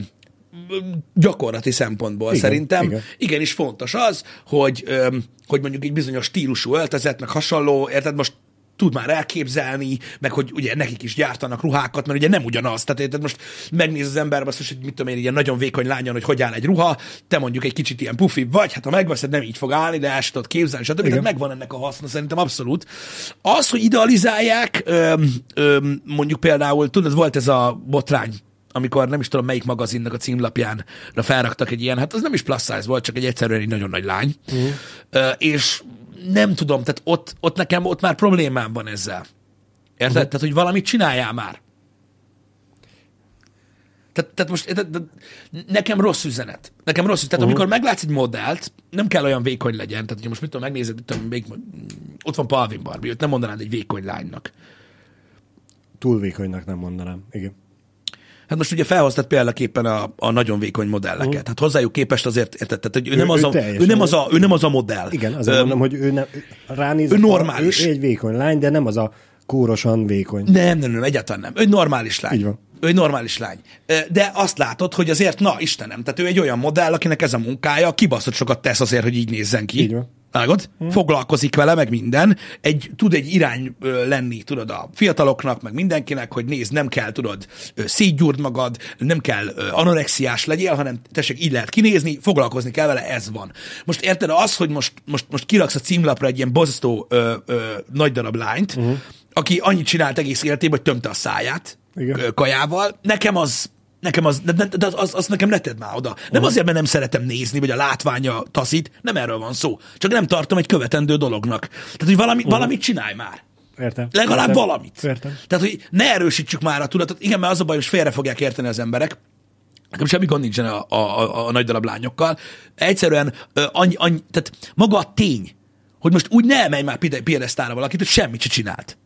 gyakorlati szempontból Igen, szerintem igen. igen. igenis fontos az, hogy, ö, hogy mondjuk egy bizonyos stílusú öltözet, meg hasonló, érted, most tud már elképzelni, meg hogy ugye nekik is gyártanak ruhákat, mert ugye nem ugyanaz. Tehát érted, most megnéz az ember azt, hogy mit tudom én, ilyen nagyon vékony lányon, hogy hogy áll egy ruha, te mondjuk egy kicsit ilyen pufi vagy, hát ha megveszed, nem így fog állni, de el sem tudod képzelni, stb. Tehát megvan ennek a haszna, szerintem abszolút. Az, hogy idealizálják, öm, öm, mondjuk például, tudod, volt ez a botrány, amikor nem is tudom melyik magazinnak a címlapján felraktak egy ilyen, hát az nem is plus size volt, csak egy egyszerűen egy nagyon nagy lány. Uh-huh. És nem tudom, tehát ott, ott nekem ott már problémám van ezzel. Érted? Uh-huh. Tehát, hogy valamit csináljál már. Tehát, tehát most tehát, tehát nekem rossz üzenet. Nekem rossz üzenet. Tehát amikor meglátsz egy modellt, nem kell olyan vékony legyen. Tehát, hogyha most mit tudom, megnézed, mit tudom, még, ott van Palvin Barbie, őt nem mondanád egy vékony lánynak. Túl vékonynak nem mondanám. Igen. Hát most ugye felhoztad példaképpen a, a nagyon vékony modelleket. Uh-huh. Hát hozzájuk képest azért, érted, tehát, hogy ő, ő, nem az ő a, ő, nem az a, ő nem az a modell. Igen, azért mondom, hogy ő nem, ránéz, ő normális. Ő egy vékony lány, de nem az a kórosan vékony. Nem, nem, nem, egyáltalán nem. Ő egy normális lány. Így van. Ő egy normális lány. De azt látod, hogy azért, na Istenem, tehát ő egy olyan modell, akinek ez a munkája, kibaszott sokat tesz azért, hogy így nézzen ki. Így van. Vágod? Hmm. Foglalkozik vele, meg minden. Egy, tud egy irány ö, lenni, tudod, a fiataloknak, meg mindenkinek, hogy nézd, nem kell, tudod, ö, szétgyúrd magad, nem kell ö, anorexiás legyél, hanem tessék, így lehet kinézni, foglalkozni kell vele, ez van. Most érted, az, hogy most, most, most kiraksz a címlapra egy ilyen borzasztó ö, ö, nagy darab lányt, uh-huh. aki annyit csinált egész életében, hogy tömte a száját Igen. kajával, nekem az Nekem az, de, de, de az, az, nekem ne tedd már oda. Nem uh-huh. azért, mert nem szeretem nézni, vagy a látványa taszít, nem erről van szó. Csak nem tartom egy követendő dolognak. Tehát, hogy valami, uh-huh. valamit csinálj már. Értem. Legalább Értem. valamit. Értem. Tehát, hogy ne erősítsük már a tudatot. Igen, mert az a baj, hogy félre fogják érteni az emberek. Nekem semmi gond nincsen a, a, a, a nagy darab lányokkal. Egyszerűen annyi, annyi, tehát maga a tény, hogy most úgy ne emelj már pide- piedesztára valakit, hogy semmit se csinált.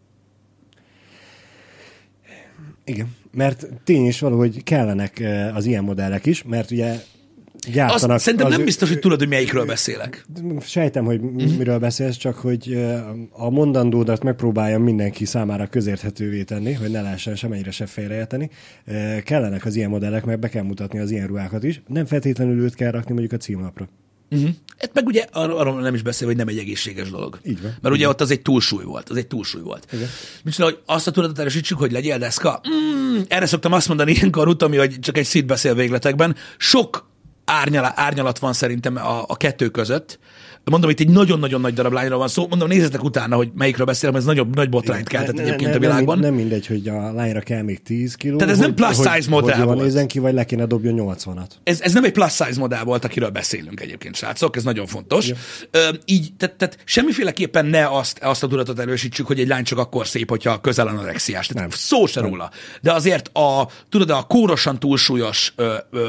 Igen, mert tény is valahogy kellenek eh, az ilyen modellek is, mert ugye Azt, gyártanak... szerintem az nem biztos, hogy tudod, hogy melyikről beszélek. Sejtem, hogy uh-huh. miről beszélsz, csak hogy eh, a mondandódat megpróbáljam mindenki számára közérthetővé tenni, hogy ne lehessen semennyire se félreérteni. Eh, Kellenek az ilyen modellek, mert be kell mutatni az ilyen ruhákat is. Nem feltétlenül őt kell rakni mondjuk a címlapra. Uh-huh. Hát meg ugye arról, arról nem is beszél, hogy nem egy egészséges dolog. Így van. Mert ugye ott az egy túlsúly volt. Az egy túlsúly volt. Igen. Micsoda, hogy azt a tudatot erősítsük, hogy legyél deszka? Mm, erre szoktam azt mondani ilyenkor, Utami, hogy csak egy szít beszél végletekben. Sok árnyala, árnyalat van szerintem a, a kettő között. Mondom, itt egy nagyon-nagyon nagy darab lányról van szó. Mondom, nézzetek utána, hogy melyikről beszélem, ez nagyobb, nagy botrányt keltett Ne- egyébként ne- a világban. Nem, nem mindegy, hogy a lányra kell még 10 kiló. Tehát ez nem plus hogy, size modell hogy volt. nézzen ki, vagy le kéne dobjon 80-at. ez, ez nem egy plus size modell volt, akiről beszélünk egyébként, srácok, ez nagyon fontos. Ö, így, tehát, tehát semmiféleképpen ne azt, azt a tudatot erősítsük, hogy egy lány csak akkor szép, hogyha közel anorexiás. Tehát Nem. szó se róla. De azért a, tudod, a kórosan túlsúlyos ö, ö,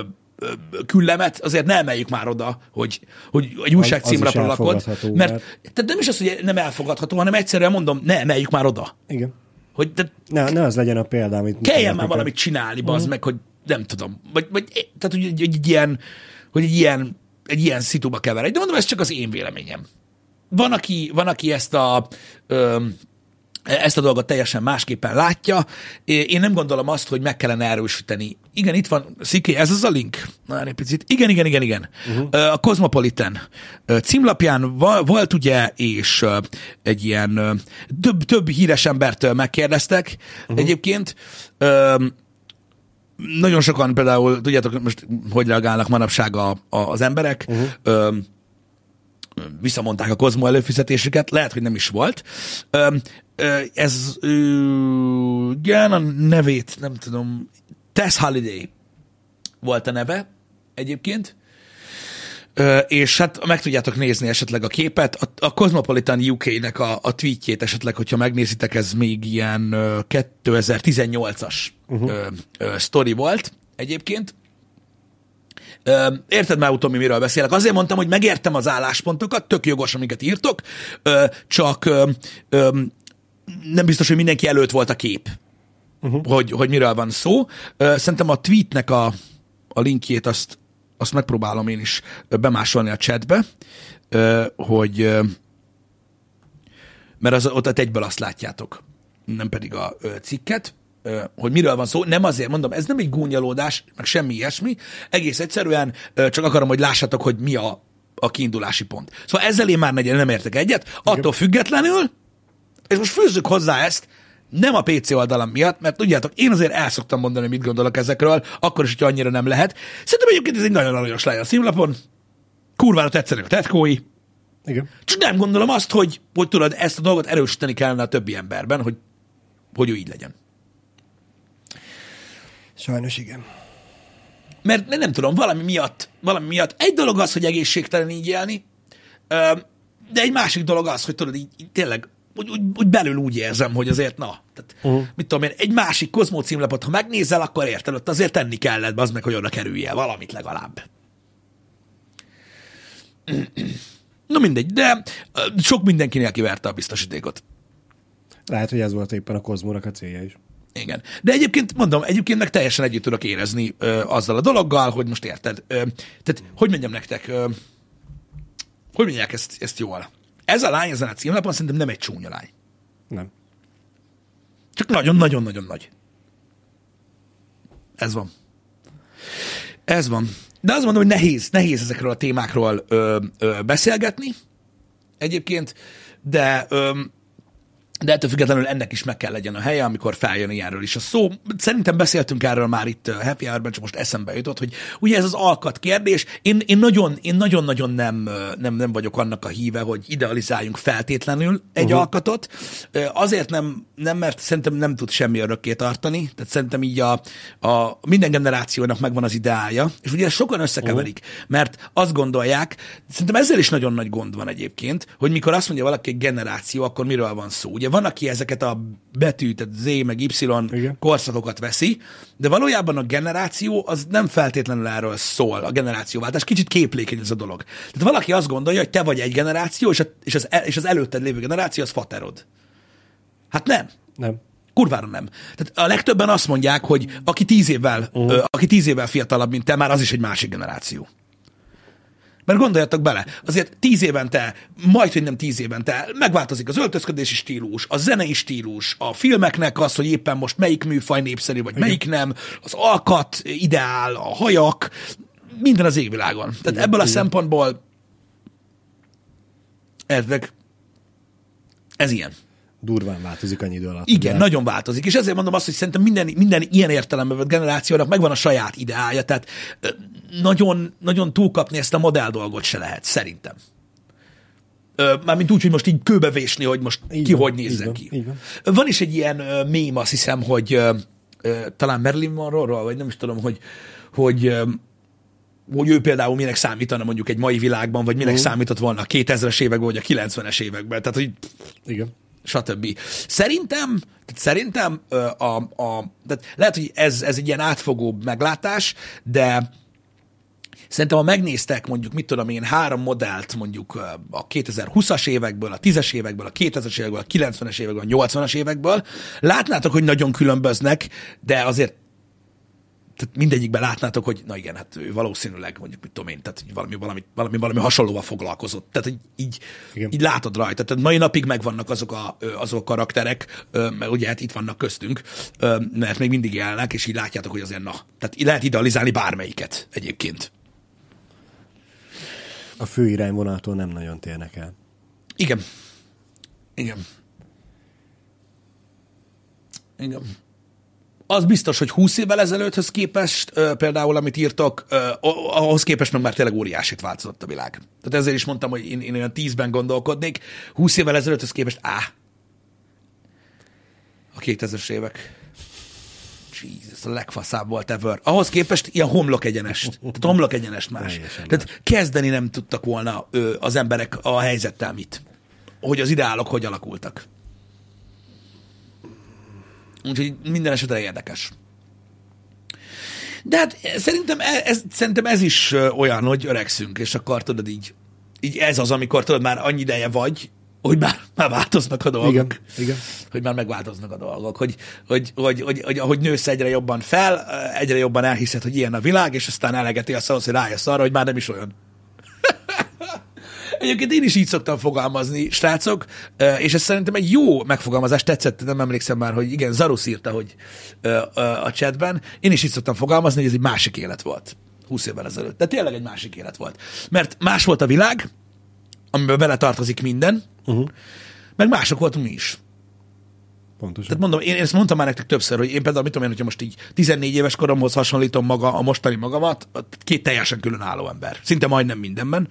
küllemet azért ne emeljük már oda, hogy, hogy egy újság Az- az is címlapra lakod. elfogadható, Mert, mert- tehát nem is az, hogy nem elfogadható, hanem egyszerűen mondom, ne emeljük már oda. Igen. Hogy tehát Ne, ne az legyen a példa, amit... kelljen már valamit csinálni, bazd meg, hogy nem tudom. Vagy, vagy tehát, hogy egy, egy, ilyen, hogy egy ilyen, egy ilyen szituba keveredj. De mondom, ez csak az én véleményem. Van, aki, van, aki ezt a, ö, ezt a dolgot teljesen másképpen látja. Én nem gondolom azt, hogy meg kellene erősíteni. Igen, itt van, Sziké, ez az a link? Na, egy picit. Igen, igen, igen, igen. Uh-huh. A Cosmopolitan címlapján volt ugye, és egy ilyen több, több híres embertől megkérdeztek uh-huh. egyébként. Nagyon sokan például, tudjátok, most hogy reagálnak manapság a, a, az emberek, uh-huh. Visszamondták a Kozmo előfizetésüket, lehet, hogy nem is volt. Ez, igen, a nevét, nem tudom, Tess Holiday volt a neve egyébként. És hát meg tudjátok nézni esetleg a képet. A, a Cosmopolitan UK-nek a, a tweetjét esetleg, hogyha megnézitek, ez még ilyen ö, 2018-as uh-huh. sztori volt egyébként. Érted már, Utomi, miről beszélek? Azért mondtam, hogy megértem az álláspontokat, tök jogos, amiket írtok, csak nem biztos, hogy mindenki előtt volt a kép, uh-huh. hogy, hogy miről van szó. Szerintem a tweetnek a, a linkjét azt, azt megpróbálom én is bemásolni a chatbe, hogy mert az, ott egyből azt látjátok, nem pedig a cikket, hogy miről van szó. Nem azért mondom, ez nem egy gúnyalódás, meg semmi ilyesmi, egész egyszerűen csak akarom, hogy lássátok, hogy mi a, a kiindulási pont. Szóval ezzel én már nem értek egyet, attól függetlenül, és most fűzzük hozzá ezt, nem a PC oldalam miatt, mert tudjátok, én azért el szoktam mondani, mit gondolok ezekről, akkor is, hogyha annyira nem lehet. Szerintem egyébként ez egy nagyon aranyos lány a színlapon, kurvára tetszenek a tetkói, Igen. csak nem gondolom azt, hogy, hogy tudod, ezt a dolgot erősíteni kellene a többi emberben, hogy, hogy ő így legyen. Sajnos igen. Mert nem, tudom, valami miatt, valami miatt. Egy dolog az, hogy egészségtelen így élni, de egy másik dolog az, hogy tudod, így, így tényleg úgy, úgy, úgy belül úgy érzem, hogy azért na, tehát, uh-huh. mit tudom én, egy másik Kozmó címlapot, ha megnézel, akkor érted, ott azért tenni kellett, az meg, hogy oda kerülje valamit legalább. Na mindegy, de sok mindenkinél kiverte a biztosítékot. Lehet, hogy ez volt éppen a Kozmónak a célja is. Igen. De egyébként, mondom, egyébként meg teljesen együtt tudok érezni ö, azzal a dologgal, hogy most érted. Ö, tehát, hogy mondjam nektek, ö, hogy mondják ezt, ezt jól? Ez a lány ezen a címlapon szerintem nem egy csúnya lány. Nem. Csak nagyon-nagyon-nagyon nagy. Ez van. Ez van. De azt mondom, hogy nehéz, nehéz ezekről a témákról ö, ö, beszélgetni egyébként, de ö, de ettől függetlenül ennek is meg kell legyen a helye, amikor feljön ilyenről is a szó. Szerintem beszéltünk erről már itt Happy Hour-ben, csak most eszembe jutott, hogy ugye ez az alkat kérdés. Én, én, nagyon, én nagyon-nagyon nem, nem, nem vagyok annak a híve, hogy idealizáljunk feltétlenül egy uh-huh. alkatot. Azért nem, nem, mert szerintem nem tud semmi örökké tartani. Tehát szerintem így a, a minden generációnak megvan az ideája. És ugye sokan összekeverik, uh-huh. mert azt gondolják, szerintem ezzel is nagyon nagy gond van egyébként, hogy mikor azt mondja valaki egy generáció, akkor miről van szó. Ugye van, aki ezeket a betű, tehát Z meg Y Igen. korszakokat veszi, de valójában a generáció az nem feltétlenül erről szól, a generációváltás. Kicsit képlékeny ez a dolog. Tehát valaki azt gondolja, hogy te vagy egy generáció, és, a, és, az, és az előtted lévő generáció az faterod. Hát nem. Nem. Kurvára nem. Tehát a legtöbben azt mondják, hogy aki tíz évvel, uh-huh. aki tíz évvel fiatalabb, mint te, már az is egy másik generáció. Mert gondoljatok bele, azért tíz évente, majd, hogy nem tíz évente, megváltozik az öltözködési stílus, a zenei stílus, a filmeknek az, hogy éppen most melyik műfaj népszerű, vagy Igen. melyik nem, az alkat, ideál, a hajak, minden az égvilágon. Tehát Igen, ebből a Igen. szempontból ez, ez ilyen durván változik annyi idő alatt. Igen, ugye? nagyon változik. És ezért mondom azt, hogy szerintem minden, minden ilyen értelemben vett generációnak megvan a saját ideája, tehát nagyon, nagyon túlkapni ezt a modell dolgot se lehet, szerintem. Mármint úgy, hogy most így kőbevésni, hogy most így ki van, hogy nézzen van, ki. Van. van is egy ilyen mém, azt hiszem, hogy talán Marilyn Monroe-ról, vagy nem is tudom, hogy, hogy hogy ő például minek számítana mondjuk egy mai világban, vagy minek uh-huh. számított volna a 2000-es években, vagy a 90-es években. Tehát, hogy Igen stb. Szerintem, szerintem a, a, tehát lehet, hogy ez, ez egy ilyen átfogóbb meglátás, de Szerintem, ha megnéztek mondjuk, mit tudom én, három modellt mondjuk a 2020-as évekből, a 10-es évekből, a 2000-es évekből, a 90-es évekből, a 80-as évekből, látnátok, hogy nagyon különböznek, de azért tehát mindegyikben látnátok, hogy na igen, hát ő valószínűleg mondjuk, mit tudom én, tehát valami, valami, valami, valami hasonlóval foglalkozott. Tehát így, így, így látod rajta. Tehát mai napig megvannak azok a, azok a karakterek, mert ugye hát itt vannak köztünk, mert még mindig élnek, és így látjátok, hogy azért na. Tehát lehet idealizálni bármelyiket egyébként. A fő irányvonaltól nem nagyon térnek el. Igen. Igen. Igen az biztos, hogy 20 évvel ezelőtthöz képest, például amit írtok, ahhoz képest meg már tényleg óriásit változott a világ. Tehát ezért is mondtam, hogy én, én olyan 10-ben gondolkodnék. 20 évvel ezelőtthöz képest, á, a 2000-es évek. Jesus, a legfaszább volt ever. Ahhoz képest ilyen homlok egyenest. Tehát homlok egyenest más. Tehát kezdeni nem tudtak volna az emberek a helyzettel mit. Hogy az ideálok hogy alakultak. Úgyhogy minden esetre érdekes. De hát szerintem e, ez, szerintem ez is olyan, hogy öregszünk, és akkor tudod így, így ez az, amikor tudod már annyi ideje vagy, hogy már, már változnak a dolgok. Igen, igen. Hogy már megváltoznak a dolgok. Hogy, hogy, hogy, hogy, hogy ahogy nősz egyre jobban fel, egyre jobban elhiszed, hogy ilyen a világ, és aztán elegeti azt, hogy rájössz arra, hogy már nem is olyan. Egyébként én is így szoktam fogalmazni, srácok, és ez szerintem egy jó megfogalmazás, tetszett, nem emlékszem már, hogy igen, Zarusz írta, hogy a chatben, én is így szoktam fogalmazni, hogy ez egy másik élet volt. 20 évvel ezelőtt. De tényleg egy másik élet volt. Mert más volt a világ, amiben bele tartozik minden, uh-huh. meg mások voltunk mi is. Pontosan. Tehát mondom, én, én ezt mondtam már nektek többször, hogy én például mit tudom én, hogyha most így 14 éves koromhoz hasonlítom maga a mostani magamat, két teljesen különálló ember. Szinte majdnem mindenben.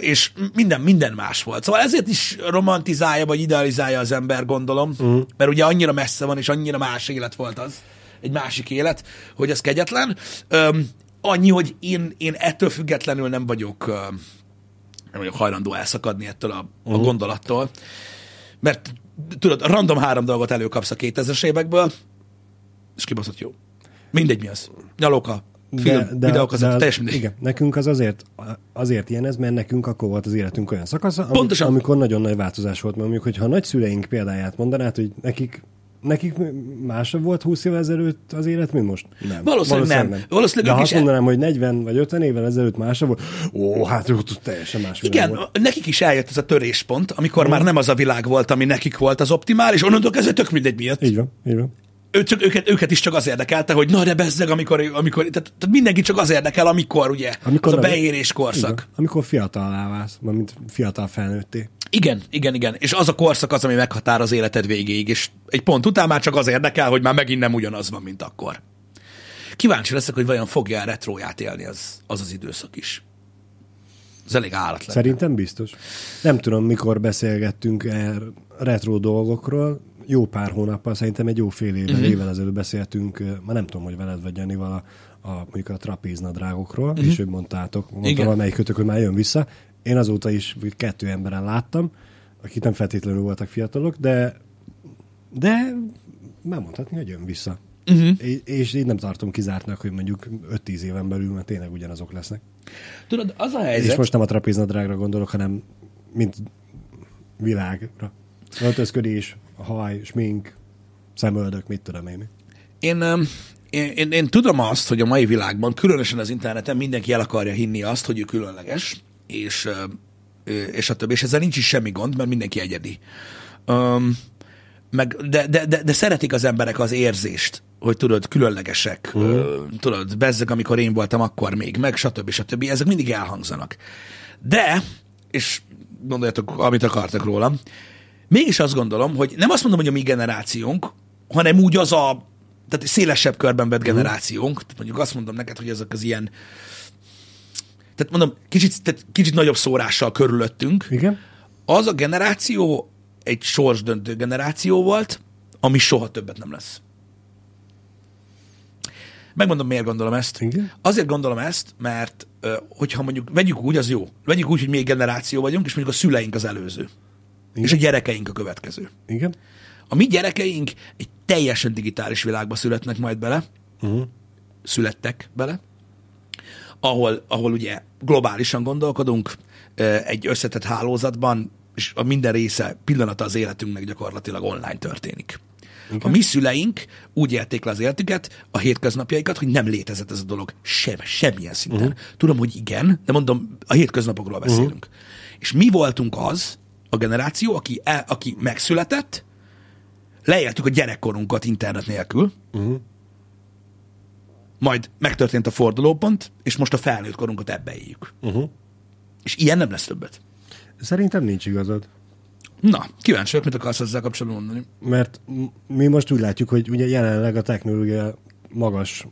És minden, minden más volt. Szóval ezért is romantizálja, vagy idealizálja az ember, gondolom, uh-huh. mert ugye annyira messze van, és annyira más élet volt az, egy másik élet, hogy ez kegyetlen. annyi, hogy én, én ettől függetlenül nem vagyok, nem vagyok hajlandó elszakadni ettől a, uh-huh. a gondolattól Mert tudod, random három dolgot előkapsz a 2000-es évekből, és kibaszott jó. Mindegy mi az. Nyalóka, film, de, de, videókazett, de, teljesen mindegy. Igen, nekünk az azért, azért ilyen ez, mert nekünk akkor volt az életünk olyan szakasza, amikor, Pontosan. amikor nagyon nagy változás volt. Mert mondjuk, hogyha a nagyszüleink példáját mondanád, hogy nekik Nekik másabb volt 20 évvel ezelőtt az élet, mint most? Nem. Valószínűleg nem. Valószínűleg De ha azt mondanám, hogy 40 vagy 50 évvel ezelőtt másabb volt, ó, hát ott teljesen más Igen, volt. nekik is eljött ez a töréspont, amikor már nem az a világ volt, ami nekik volt az optimális, onnantól kezdve tök mindegy miatt. Így van, így van. Ő csak, őket, őket is csak az érdekelte, hogy na de bezzeg, amikor, amikor tehát, tehát mindenki csak az érdekel, amikor ugye, amikor az a beérés korszak. van. Amikor fiatal válsz, mint fiatal felnőtté. Igen, igen, igen. És az a korszak az, ami meghatároz az életed végéig, és egy pont után már csak az érdekel, hogy már megint nem ugyanaz van, mint akkor. Kíváncsi leszek, hogy vajon fogja a retróját élni az, az az időszak is. Ez elég állat lenne. Szerintem biztos. Nem tudom, mikor beszélgettünk er retro dolgokról. Jó pár hónappal, szerintem egy jó fél éve, uh-huh. évvel ezelőtt beszéltünk, már nem tudom, hogy veled vagy Janival a, a, mondjuk a trapéznadrágokról, uh-huh. és ők mondtátok, mondta Igen. valamelyik kötök, hogy már jön vissza. Én azóta is kettő emberen láttam, akik nem feltétlenül voltak fiatalok, de de megmondhatni, hogy jön vissza. Uh-huh. És, és én nem tartom kizártnak, hogy mondjuk 5-10 éven belül már tényleg ugyanazok lesznek. Tudod, az a És helyzet... most nem a trapéznadrágra gondolok, hanem mint világra. Öltözködés, haj, smink, szemöldök, mit tudom én. Én, én, én, én tudom azt, hogy a mai világban, különösen az interneten mindenki el akarja hinni azt, hogy ő különleges, és, és a többi, és ezzel nincs is semmi gond, mert mindenki egyedi. Um, meg, de, de, de, de szeretik az emberek az érzést, hogy tudod, különlegesek, mm. tudod, bezzeg, amikor én voltam, akkor még, meg stb. stb. Ezek mindig elhangzanak. De, és gondoljatok, amit akartak rólam, mégis azt gondolom, hogy nem azt mondom, hogy a mi generációnk, hanem úgy az a, tehát szélesebb körben vett generációnk, tehát mondjuk azt mondom neked, hogy ezek az ilyen, tehát mondom, kicsit, tehát kicsit nagyobb szórással körülöttünk, Igen? az a generáció egy sorsdöntő generáció volt, ami soha többet nem lesz. Megmondom, miért gondolom ezt. Igen? Azért gondolom ezt, mert hogyha mondjuk, vegyük úgy, az jó. Vegyük úgy, hogy mi egy generáció vagyunk, és mondjuk a szüleink az előző. Igen. És a gyerekeink a következő. Igen? A mi gyerekeink egy teljesen digitális világba születnek majd bele, Uh-huh. születtek bele, ahol, ahol ugye globálisan gondolkodunk, egy összetett hálózatban, és a minden része pillanata az életünknek gyakorlatilag online történik. A mi szüleink úgy élték le az életüket, a hétköznapjaikat, hogy nem létezett ez a dolog sem, semmilyen szinten. Uh-huh. Tudom, hogy igen, de mondom, a hétköznapokról beszélünk. Uh-huh. És mi voltunk az a generáció, aki, el, aki megszületett, leéltük a gyerekkorunkat internet nélkül, Uh-huh. majd megtörtént a fordulópont, és most a felnőtt korunkat ebbe éljük. Uh-huh. És ilyen nem lesz többet. Szerintem nincs igazad. Na, kíváncsi vagyok, mit akarsz ezzel kapcsolatban mondani. Mert mi most úgy látjuk, hogy ugye jelenleg a technológia magas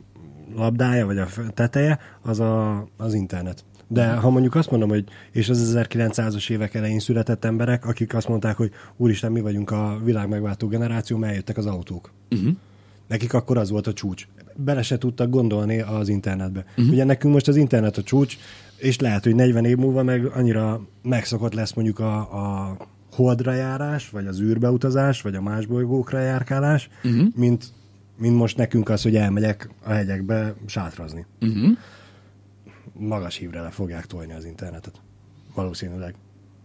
labdája, vagy a teteje, az a, az internet. De ha mondjuk azt mondom, hogy és az 1900-as évek elején született emberek, akik azt mondták, hogy úristen, mi vagyunk a világ megváltó generáció, mert eljöttek az autók. Uh-huh. Nekik akkor az volt a csúcs. Bele se tudtak gondolni az internetbe. Uh-huh. Ugye nekünk most az internet a csúcs, és lehet, hogy 40 év múlva meg annyira megszokott lesz mondjuk a, a holdra járás, vagy az űrbeutazás, vagy a más bolygókra járkálás, uh-huh. mint, mint most nekünk az, hogy elmegyek a hegyekbe sátrazni. Uh-huh. Magas hívre le fogják tolni az internetet. Valószínűleg.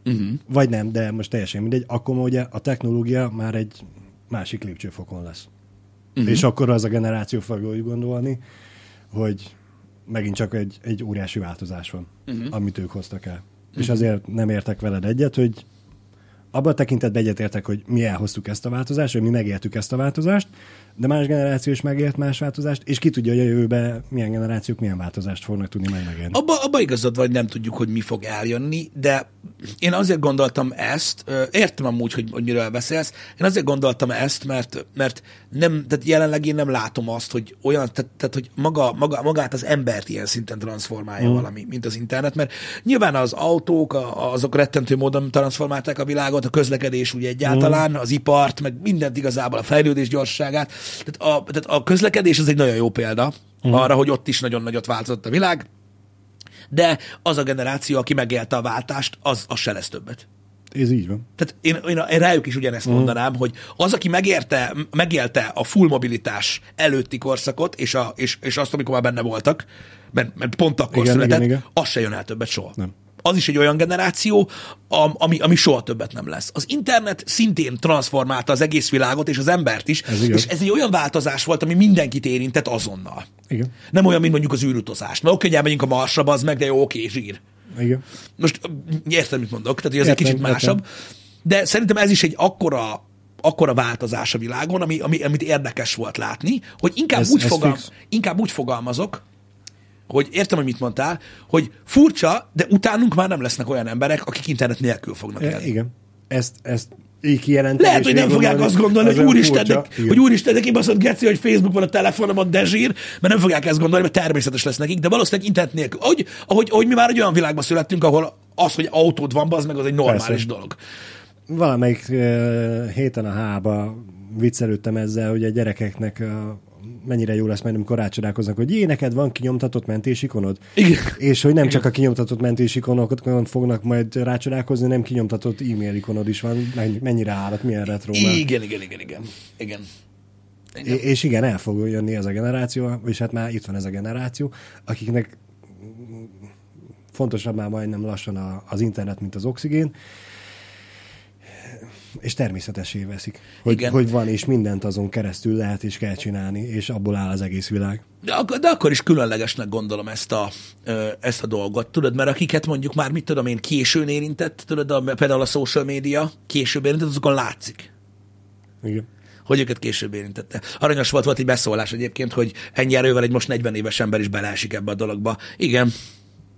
Uh-huh. Vagy nem, de most teljesen mindegy. Akkor ugye a technológia már egy másik lépcsőfokon lesz. Uh-huh. És akkor az a generáció fogja úgy gondolni, hogy megint csak egy, egy óriási változás van, uh-huh. amit ők hoztak el. Uh-huh. És azért nem értek veled egyet, hogy abban a tekintetben egyetértek, hogy mi elhoztuk ezt a változást, vagy mi megéltük ezt a változást, de más generáció is megélt más változást, és ki tudja, hogy a jövőben milyen generációk milyen változást fognak tudni meg megélni. Abba, abba igazad vagy, nem tudjuk, hogy mi fog eljönni, de én azért gondoltam ezt, értem amúgy, hogy, hogy miről beszélsz, én azért gondoltam ezt, mert, mert nem, tehát jelenleg én nem látom azt, hogy olyan, tehát, tehát hogy maga, maga, magát az embert ilyen szinten transformálja mm. valami, mint az internet, mert nyilván az autók, azok rettentő módon transformálták a világot, a közlekedés úgy egyáltalán, az ipart, meg mindent igazából, a fejlődés gyorsaságát. Tehát a, tehát a közlekedés az egy nagyon jó példa mm. arra, hogy ott is nagyon nagyot változott a világ, de az a generáció, aki megélte a váltást, az, az se lesz többet. Ez így van. Tehát én, én, rájuk is ugyanezt mondanám, hogy az, aki megérte, megélte a full mobilitás előtti korszakot, és, a, és, és azt, amikor már benne voltak, mert, mert pont akkor Igen, született, igen, igen. az se jön el többet soha. Nem. Az is egy olyan generáció, am- ami, ami soha többet nem lesz. Az internet szintén transformálta az egész világot és az embert is, Ez és ez egy olyan változás volt, ami mindenkit érintett azonnal. Igen. Nem olyan, mint mondjuk az űrutazás. Na oké, hogy elmegyünk a Marsra, az meg, de jó, oké, zsír. Igen. Most ö, értem, mit mondok, tehát ez egy Értem, kicsit értem. másabb, de szerintem ez is egy akkora, akkora változás a világon, ami, ami, amit érdekes volt látni, hogy inkább, Ez- úgy, ez fogal, fix. inkább úgy fogalmazok, hogy értem, hogy mit mondtál, hogy furcsa, de utánunk már nem lesznek olyan emberek, akik internet nélkül fognak E, élni. igen. Ezt, ezt így kijelenteni. Lehet, hogy nem fogják azt gondolni, az hogy olyan úristen, de, furcsa. Igen. hogy úristen, de kibaszott geci, hogy Facebook van a telefonomon, de zsír, mert nem fogják ezt gondolni, mert természetes lesz nekik, de valószínűleg internet nélkül. Ahogy, ahogy, ahogy mi már egy olyan világban születtünk, ahol az, hogy autód van, az meg az egy normális Persze. dolog. Valamelyik uh, héten a hába viccelődtem ezzel, hogy a gyerekeknek uh, mennyire jó lesz majd, amikor rácsodálkoznak, hogy jé, neked van kinyomtatott mentésikonod? Igen. És hogy nem csak a kinyomtatott mentésikonokon fognak majd rácsodálkozni, nem kinyomtatott e-mail ikonod is van, mennyi- mennyire állat, milyen retro. Igen, igen, igen, igen. igen. É- És igen, el fog jönni ez a generáció, és hát már itt van ez a generáció, akiknek fontosabb már majdnem lassan a, az internet, mint az oxigén, és természetesé veszik, hogy, Igen. hogy van, és mindent azon keresztül lehet és kell csinálni, és abból áll az egész világ. De, ak- de akkor is különlegesnek gondolom ezt a, ezt a dolgot, tudod, mert akiket mondjuk már, mit tudom én, későn érintett, tudod, a, például a social media később érintett, azokon látszik. Igen. hogy őket később érintette. Aranyos volt, volt egy beszólás egyébként, hogy ennyi erővel egy most 40 éves ember is beleesik ebbe a dologba. Igen,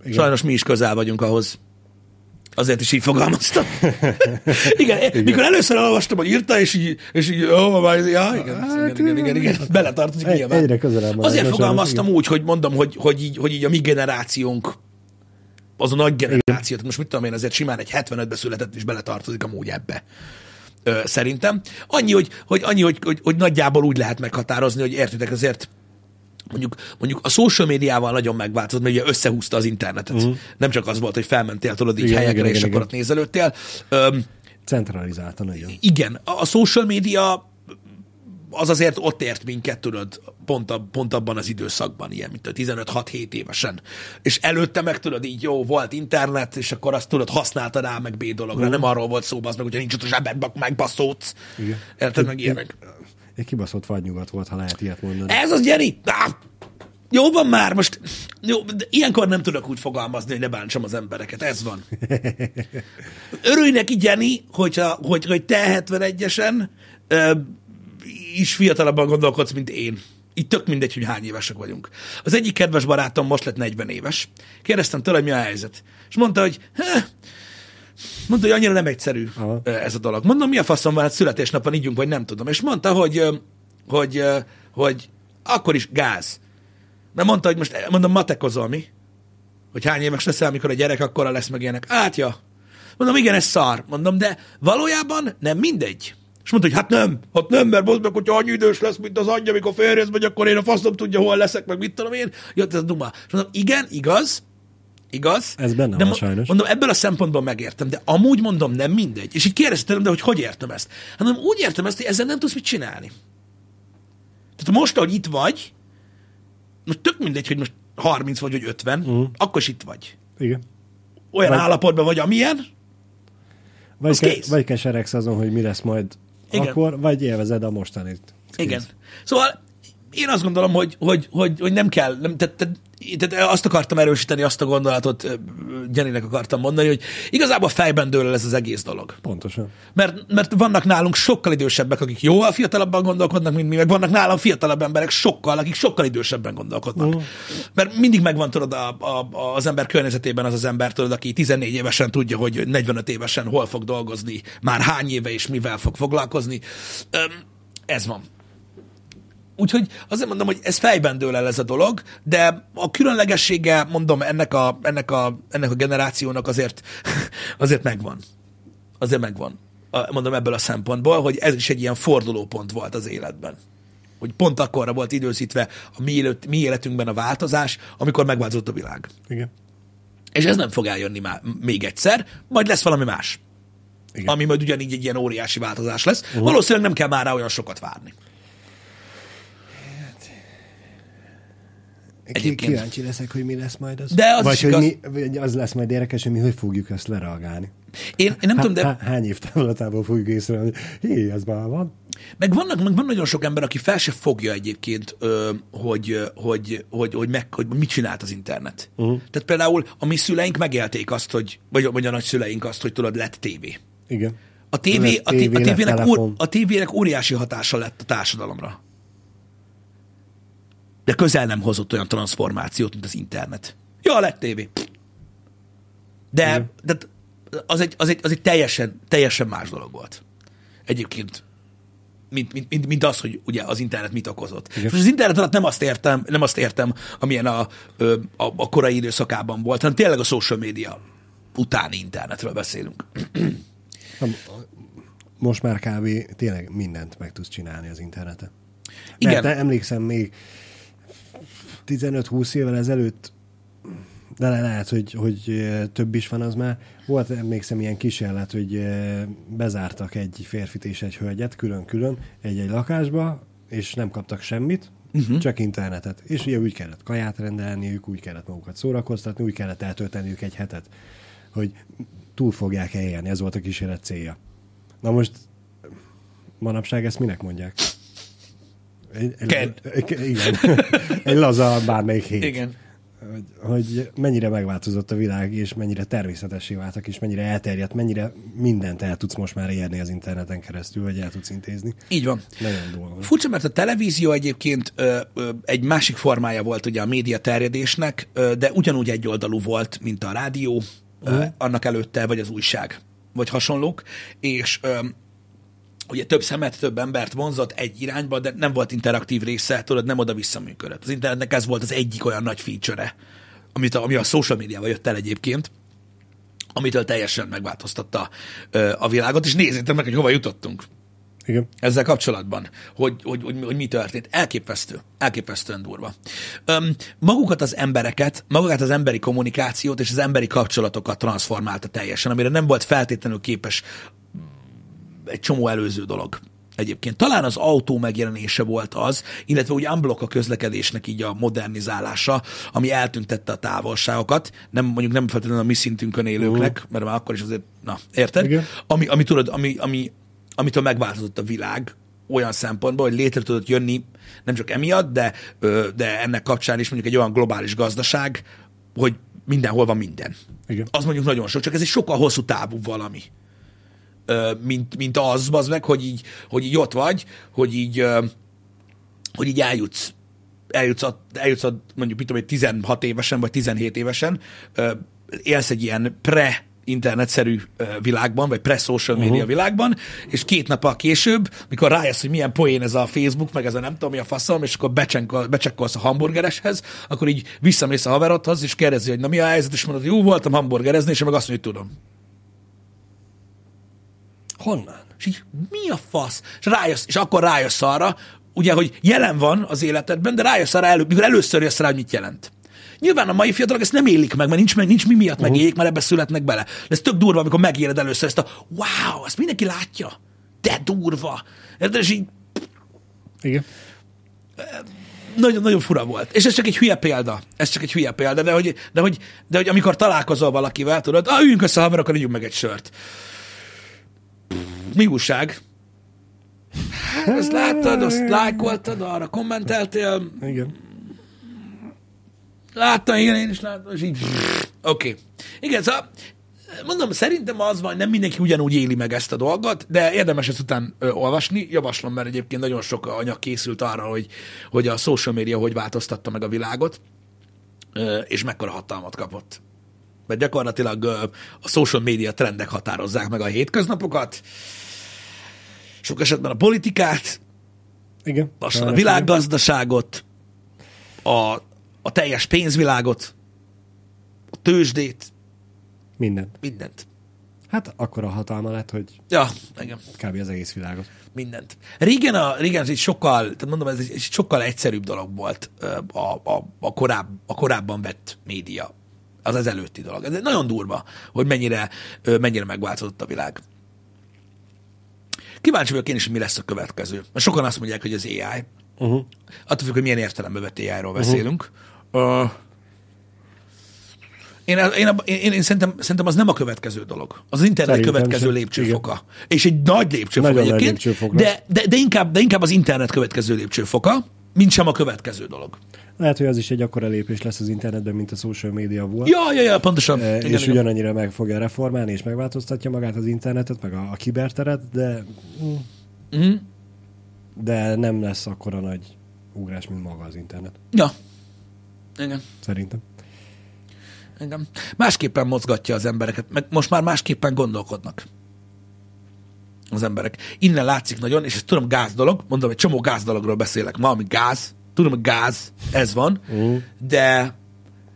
Igen. sajnos mi is közel vagyunk ahhoz. Azért is így fogalmaztam. igen, igen, mikor először olvastam, hogy írta, és így, és így ó, majd, ja, igen, hát, igen, igen, igen, igen, beletartozik Egy- nyilván. egyre közelebb Azért fogalmaztam igen. úgy, hogy mondom, hogy, hogy, így, hogy így a mi generációnk az a nagy generáció, tehát most mit tudom én, azért simán egy 75-be született is beletartozik amúgy ebbe. Szerintem. Annyi, hogy, hogy, annyi hogy, hogy, hogy nagyjából úgy lehet meghatározni, hogy értitek, azért mondjuk, mondjuk a social médiával nagyon megváltozott, mert ugye összehúzta az internetet. Uh-huh. Nem csak az volt, hogy felmentél tudod így Igen, helyekre, igen, és igen, akkor ott nézelődtél. Öm, Centralizáltan nagyon. igen, a a social média az azért ott ért minket, tudod, pont, a, pont abban az időszakban, ilyen, mint a 15-6-7 évesen. És előtte meg tudod, így jó, volt internet, és akkor azt tudod, használtad rá meg B dologra. Mm. Nem arról volt szó, az meg, hogyha nincs ott a zsebedben, meg baszódsz. Igen. Érted meg ilyenek. Egy kibaszott vadnyugat volt, ha lehet ilyet mondani. Ez az, Gyeri! Á, jó van már, most jó, de ilyenkor nem tudok úgy fogalmazni, hogy ne bántsam az embereket. Ez van. Örülj neki, Jenny, hogyha, hogy, hogy te 71-esen ö, is fiatalabban gondolkodsz, mint én. Itt tök mindegy, hogy hány évesek vagyunk. Az egyik kedves barátom most lett 40 éves. Kérdeztem tőle, mi a helyzet. És mondta, hogy "Heh, mondta, hogy annyira nem egyszerű Aha. ez a dolog. Mondom, mi a faszom van, hát születésnapon ígyunk, vagy nem tudom. És mondta, hogy, hogy, ö, hogy akkor is gáz. Mert mondta, hogy most, mondom, matekozol mi? Hogy hány éves leszel, amikor a gyerek akkora lesz, meg ilyenek. Hát, ja. Mondom, igen, ez szar. Mondom, de valójában nem mindegy. És mondta, hogy hát nem, hát nem, mert most meg, hogyha annyi idős lesz, mint az anyja, amikor félrész vagy, akkor én a faszom tudja, hol leszek, meg mit tudom én. Jött ez duma. És mondom, igen, igaz, igaz. Ez benne de van sajnos. Mondom, ebből a szempontból megértem, de amúgy mondom, nem mindegy. És így kérdeztem, de hogy hogy értem ezt? Hát mondom, úgy értem ezt, hogy ezzel nem tudsz mit csinálni. Tehát most, ahogy itt vagy, most tök mindegy, hogy most 30 vagy, vagy 50, uh-huh. akkor is itt vagy. Igen. Olyan Vagy- vagy... állapotban vagy, amilyen, Vagy, Az ke, kész. vagy keseregsz azon, hogy mi lesz majd Igen. akkor, vagy élvezed a mostanit. Kész. Igen. Szóval én azt gondolom, hogy, hogy, hogy, hogy nem kell, nem, tehát, tehát, tehát azt akartam erősíteni, azt a gondolatot Jennynek akartam mondani, hogy igazából fejben dől el ez az egész dolog. Pontosan. Mert, mert vannak nálunk sokkal idősebbek, akik jóval fiatalabban gondolkodnak, mint mi, meg vannak nálam fiatalabb emberek sokkal, akik sokkal idősebben gondolkodnak. Mhm. Mert mindig megvan, tudod, a, a, az ember környezetében az az ember, tudod, aki 14 évesen tudja, hogy 45 évesen hol fog dolgozni, már hány éve és mivel fog foglalkozni. Ez van. Úgyhogy azért mondom, hogy ez fejben dől el ez a dolog, de a különlegessége, mondom, ennek a, ennek a, ennek a generációnak azért, azért megvan. Azért megvan. Mondom ebből a szempontból, hogy ez is egy ilyen fordulópont volt az életben. Hogy pont akkorra volt időzítve a mi, élet, mi életünkben a változás, amikor megváltozott a világ. Igen. És ez nem fog eljönni már még egyszer, majd lesz valami más. Igen. ami majd ugyanígy egy ilyen óriási változás lesz. Uh-huh. Valószínűleg nem kell már rá olyan sokat várni. Egyébként. Kíváncsi leszek, hogy mi lesz majd az. De az Vagy is hogy igaz. mi, az lesz majd érdekes, hogy mi hogy fogjuk ezt lereagálni. Én, én nem Há, tudom, de há, hány év távlatából fogjuk észrevenni, hogy hé, ez már van. meg, vannak, meg van nagyon sok ember, aki fel se fogja egyébként, hogy, hogy, hogy, hogy, meg, hogy mit csinált az internet. Uh-huh. Tehát például a mi szüleink megélték azt, hogy, vagy, vagy a nagyszüleink azt, hogy tudod, lett tévé. Igen. A, tévé, Lett a, té- a, tévének, telefon. ór, a tévének óriási hatása lett a társadalomra. De közel nem hozott olyan transformációt, mint az internet. Ja, lett tévé. De, de az, egy, az, egy, az egy teljesen, teljesen más dolog volt. Egyébként mint, mint, mint, mint az, hogy ugye az internet mit okozott. Igen. És az internet alatt nem azt értem, nem azt értem, amilyen a, a, a korai időszakában volt, hanem tényleg a social media utáni internetről beszélünk. Nem, Most már kb. tényleg mindent meg tudsz csinálni az interneten. Igen. Mert emlékszem még 15-20 évvel ezelőtt, de le- lehet, hogy, hogy több is van az már. Volt, emlékszem, ilyen kísérlet, hogy bezártak egy férfit és egy hölgyet külön-külön egy-egy lakásba, és nem kaptak semmit, uh-huh. csak internetet. És ugye úgy kellett kaját rendelniük, úgy kellett magukat szórakoztatni, úgy kellett eltölteniük egy hetet, hogy túl fogják élni. Ez volt a kísérlet célja. Na most manapság ezt minek mondják? Egy, Ked. egy, igen. egy laza bármelyik hét. Igen. Hogy, hogy mennyire megváltozott a világ, és mennyire természetessé váltak, és mennyire elterjedt, mennyire mindent el tudsz most már érni az interneten keresztül, vagy el tudsz intézni. Így van. Nagyon dolgok. Furcsa, mert a televízió egyébként ö, ö, egy másik formája volt ugye a média terjedésnek, ö, de ugyanúgy egyoldalú volt, mint a rádió, ö, Mhm. annak előtte, vagy az újság, vagy hasonlók, és ö, ugye több szemet, több embert vonzott egy irányba, de nem volt interaktív része, tudod, nem oda-vissza működött. Az internetnek ez volt az egyik olyan nagy feature amit a, ami a social médiával jött el egyébként, amitől teljesen megváltoztatta ö, a világot, és nézzétek meg, hogy hova jutottunk Igen. ezzel kapcsolatban, hogy, hogy, hogy, hogy mi történt. Elképesztő. Elképesztően durva. Öm, magukat az embereket, magukat az emberi kommunikációt és az emberi kapcsolatokat transformálta teljesen, amire nem volt feltétlenül képes egy csomó előző dolog. Egyébként talán az autó megjelenése volt az, illetve úgy unblock a közlekedésnek így a modernizálása, ami eltüntette a távolságokat, nem mondjuk nem feltétlenül a mi szintünkön élőknek, mert már akkor is azért, na, érted? Igen. Ami, ami tudod, ami, ami, amitől megváltozott a világ olyan szempontból, hogy létre tudott jönni nem csak emiatt, de, de ennek kapcsán is mondjuk egy olyan globális gazdaság, hogy mindenhol van minden. Igen. Az mondjuk nagyon sok, csak ez egy sokkal hosszú távú valami mint, mint az, az meg, hogy így, hogy így ott vagy, hogy így, hogy így eljutsz, eljutsz, a, eljutsz a, mondjuk, mit tudom, én, 16 évesen, vagy 17 évesen, élsz egy ilyen pre internetszerű világban, vagy pre-social media uh-huh. világban, és két nappal később, mikor rájössz, hogy milyen poén ez a Facebook, meg ez a nem tudom mi a faszom, és akkor becsenkol, becsekkolsz a hamburgereshez, akkor így visszamész a haverodhoz, és kérdezi, hogy na mi a helyzet, és mondod, jó voltam hamburgerezni, és meg azt mondja, hogy tudom. Honnan? És így, mi a fasz? És, rájössz, és akkor rájössz arra, ugye, hogy jelen van az életedben, de rájössz arra, elő, mikor először jössz rá, hogy mit jelent. Nyilván a mai fiatalok ezt nem élik meg, mert nincs, meg, nincs mi miatt uh-huh. megéljék, mert ebbe születnek bele. De ez tök durva, amikor megéled először ezt a wow, ezt mindenki látja. De durva. Érted? És így Igen. nagyon, nagyon fura volt. És ez csak egy hülye példa. Ez csak egy hülye példa, de hogy, de hogy, de hogy amikor találkozol valakivel, tudod, ah, üljünk össze haverokkal, ígyunk meg egy sört. Mi újság? Hát, azt láttad, azt lájkoltad, arra kommenteltél, Igen. láttam, igen, én is láttam, és így, oké. Okay. Igen, szóval mondom, szerintem az van, nem mindenki ugyanúgy éli meg ezt a dolgot, de érdemes ezt után ö, olvasni. Javaslom, mert egyébként nagyon sok anyag készült arra, hogy, hogy a social media hogy változtatta meg a világot, ö, és mekkora hatalmat kapott. Mert gyakorlatilag a social media trendek határozzák meg a hétköznapokat, sok esetben a politikát, Igen. lassan a világgazdaságot, a, a teljes pénzvilágot, a tőzsdét. Mindent. mindent. Hát akkor a hatalma lett, hogy Ja, igen, kb. az egész világot. mindent. Régen, a, régen ez egy sokkal, tehát mondom, ez egy, egy sokkal egyszerűbb dolog volt a, a, a, korább, a korábban vett média. Az az előtti dolog. Ez nagyon durva, hogy mennyire, mennyire megváltozott a világ. Kíváncsi vagyok én is, hogy mi lesz a következő. Mert sokan azt mondják, hogy az AI. Uh-huh. Attól függ, hogy milyen értelemben vett AI-ról beszélünk. Uh, én, én, én, én szerintem, szerintem az nem a következő dolog. Az, az internet Szerintem következő sem. lépcsőfoka. És egy nagy lépcsőfok Nagyon nagy egyébként, lépcsőfok de, de, de, inkább, de inkább az internet következő lépcsőfoka, mint sem a következő dolog. Lehet, hogy az is egy akkora lépés lesz az internetben, mint a social media volt. Ja, ja, ja, pontosan. E, Igen, és igen. ugyanannyira meg fogja reformálni, és megváltoztatja magát az internetet, meg a, a kiberteret, de, Mhm. de nem lesz akkora nagy ugrás, mint maga az internet. Ja. Igen. Szerintem. Igen. Másképpen mozgatja az embereket, meg most már másképpen gondolkodnak az emberek. Innen látszik nagyon, és ezt tudom gáz dolog, mondom, egy csomó gáz dologról beszélek ma, ami gáz, tudom, hogy gáz, ez van, Uh. de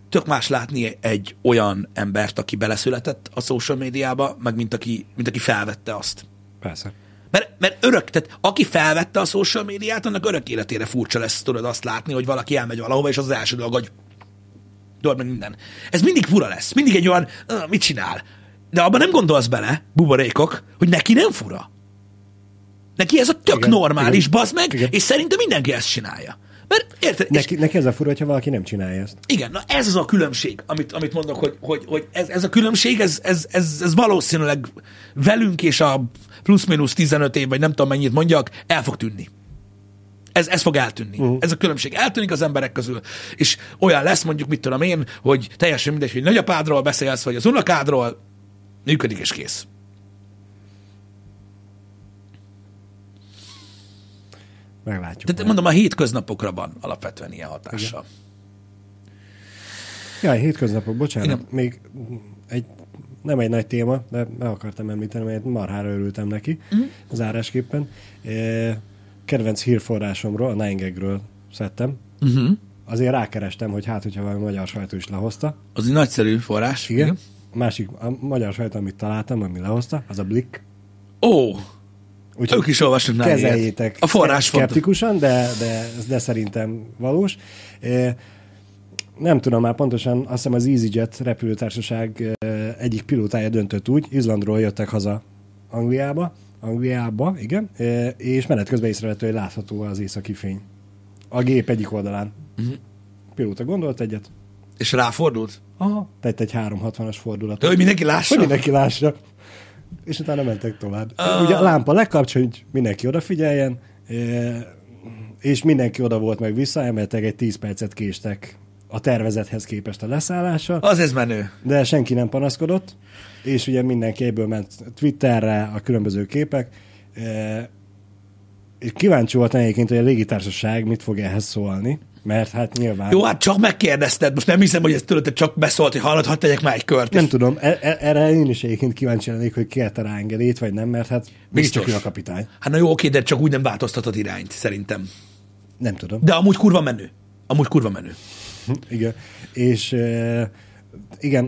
tök más látni egy olyan embert, aki beleszületett a social médiába, meg mint aki, mint aki felvette azt. Persze. Mert, mert örök, tehát aki felvette a social médiát, annak örök életére furcsa lesz, tudod azt látni, hogy valaki elmegy valahova, és az, az első dolog, hogy tudod meg minden. Ez mindig fura lesz, mindig egy olyan, "Ah, mit csinál? De abban nem gondolsz bele, buborékok, hogy neki nem fura. Neki ez a tök Igen, normális, igen, bazd meg, igen. és szerintem mindenki ezt csinálja. Mert érted? És Neki, neki ez a fura, hogyha valaki nem csinálja ezt. igen, na ez az a különbség, amit, amit mondok, hogy, hogy, hogy ez, ez a különbség, ez, ez, ez, ez valószínűleg velünk és a plusz-minusz 15 év, vagy nem tudom mennyit mondjak, el fog tűnni. Ez, ez fog eltűnni. Uh-huh. Ez a különbség eltűnik az emberek közül, és olyan lesz mondjuk, mit tudom én, hogy teljesen mindegy, hogy nagyapádról beszélsz, vagy az unokádról, működik és kész. Meglátjuk. Tehát mondom, a hétköznapokra van alapvetően ilyen hatással. Jaj, hétköznapok, bocsánat. Igen. Igen. Még egy, nem egy nagy téma, de meg akartam említeni, mert marhára örültem neki Mhm. uh-huh. zárásképpen. E, kedvenc hírforrásomról, a 9 szedtem. Uh-huh. Azért rákerestem, hogy hát, hogyha valami magyar sajtó is lehozta. Az egy nagyszerű forrás. Igen. A másik, a magyar sajtó, amit találtam, ami lehozta, az a Blick. Ó, Úgyhogy ők is olvasnak nála ilyet. kezeljétek A forrás fontos. szkeptikusan, de, de, de szerintem valós. Nem tudom már pontosan, azt hiszem az EasyJet repülőtársaság egyik pilótája döntött úgy, Izlandról jöttek haza Angliába, Angliába, igen, és menet közben észrevette, hogy látható az északi fény. A gép egyik oldalán. Uh-huh. Pilóta gondolt egyet, És ráfordult? Aha. tett egy 360-as fordulatot. De hogy mindenki lássa? Hogy mindenki lássa. És utána mentek tovább. Uh. Ugye a lámpa lekapcsol, hogy mindenki odafigyeljen, e, és mindenki oda volt meg vissza, emeltek egy 10 percet késtek a tervezethez képest a leszállással, Az ez menő. de senki nem panaszkodott, és ugye mindenki ebből ment Twitterre a különböző képek, e, és kíváncsi volt egyébként, hogy a légitársaság mit fog ehhez szólni, mert hát nyilván... Jó, hát csak megkérdezted, most nem hiszem, hogy ez tőled csak beszólt, hogy hallod, hadd tegyek már egy kört. Nem tudom, e- e- erre én is egyébként kíváncsi lennék, hogy kérte rá engedélyt, vagy nem, mert hát mégiscsak ő a kapitány. Hát na jó, oké, de csak úgy nem változtatod irányt, szerintem. Nem tudom. De amúgy kurva menő. Amúgy kurva menő. Igen. És e, igen,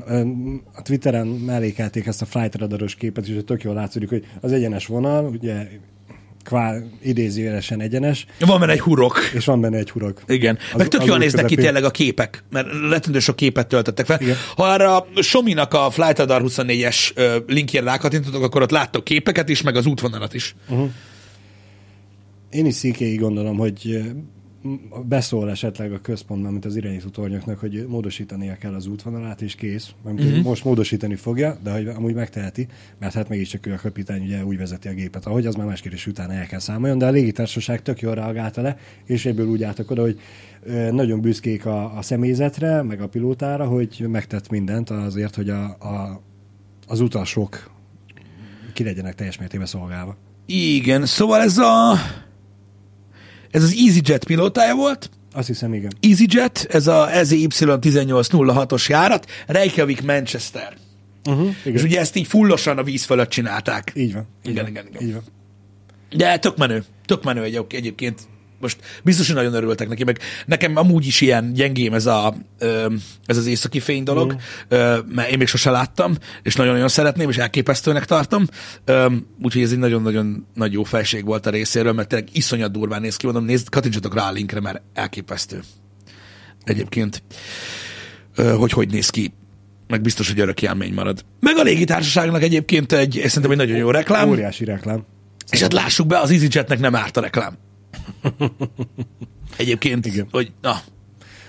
a Twitteren mellékelték ezt a flight radaros képet, és tök jól látszik, hogy az egyenes vonal, ugye kvá, idézőjelesen egyenes, Van benne egy hurok. és van benne egy hurok. Igen. Az- Meg tök az jól néznek ki tényleg a képek, mert rettentő sok képet töltöttek fel. Igen. Ha erre a Sominak a Flight Radar 24-es ö, linkjére rákattintotok, akkor ott láttok képeket is, meg az útvonalat is. Én is szíkéig gondolom, hogy beszól esetleg a központban, mint az irányító tornyoknak, hogy módosítania kell az útvonalát, és kész. Mert Mhm. uh-huh. most módosítani fogja, de hogy amúgy megteheti, mert hát mégiscsak ő a kapitány ugye úgy vezeti a gépet, ahogy az már más kérdés utána el kell számoljon, de a légitársaság tök jól reagálta le, és ebből úgy álltak oda, hogy nagyon büszkék a, a személyzetre, meg a pilótára, hogy megtett mindent azért, hogy a, a, az utasok ki legyenek teljes mértékben szolgálva. Igen, szóval ez a... Ez az EasyJet pilótája volt, Azt hiszem, igen. EasyJet, ez a E EZY 1806-os járat, Reykjavik, Manchester. Uh-huh, És igen. ugye ezt így fullosan a víz fölött csinálták. Így van. Igen, igen, igen. Így van. De tök menő, tök menő egy, egyébként. Most biztos, hogy nagyon örültek neki, meg nekem amúgy is ilyen gyengém ez, a, ez az északi fény dolog, mm. mert én még sose láttam, és nagyon-nagyon szeretném, és elképesztőnek tartom. Úgyhogy ez egy nagyon-nagyon nagy jó felség volt a részéről, mert tényleg iszonyat durván néz ki, mondom, nézd, kattintsatok rá a linkre, mert elképesztő. Egyébként, hogy hogy néz ki meg biztos, hogy örök élmény marad. Meg a légitársaságnak egyébként egy, szerintem egy nagyon jó reklám. Óriási reklám. És hát lássuk be, az EasyJetnek nem árt a reklám. Egyébként, Igen. hogy na,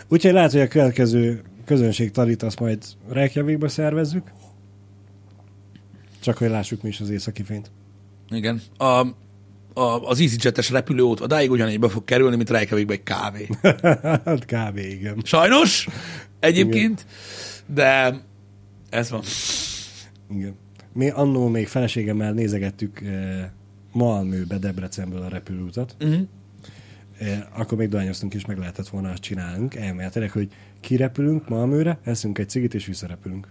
Úgyhogy lehet, hogy a következő közönség talit azt majd Reykjavikba szervezzük. Csak hogy lássuk mi is az északi fényt. igen. A, a, az EasyJet-es repülőút odáig ugyanígybe fog kerülni, mint Reykjavikbe egy kávé. hát kb. igen. Sajnos, egyébként, de ez van. igen. Mi annó még feleségemmel nézegettük eh, Malmöbe Debrecenből a repülőutat. Uh-huh. Eh, akkor még dohányoztunk és meg lehetett volna azt csinálnunk. Elméletileg, hogy kirepülünk Malmöre, eszünk egy cigit és visszarepülünk.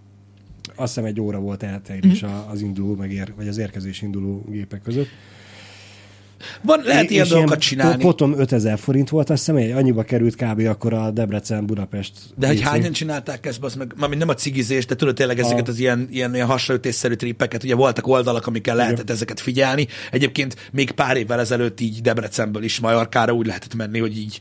Azt hiszem egy óra volt eltérés Mhm. az induló, meg ér, vagy az érkezés induló gépek között. Van, lehet És ilyen dolgokat csinálni. Potom 5000 forint volt, azt hiszem, annyiba került kb. akkor a Debrecen-Budapest. De hogy hányan csinálták ezt, az meg, mármint nem a cigizés, de tudod tényleg ezeket az ilyen, ilyen, ilyen hasraütésszerű trippeket, ugye voltak oldalak, amikkel lehetett ezeket figyelni. Egyébként még pár évvel ezelőtt így Debrecenből is Majorkára úgy lehetett menni, hogy így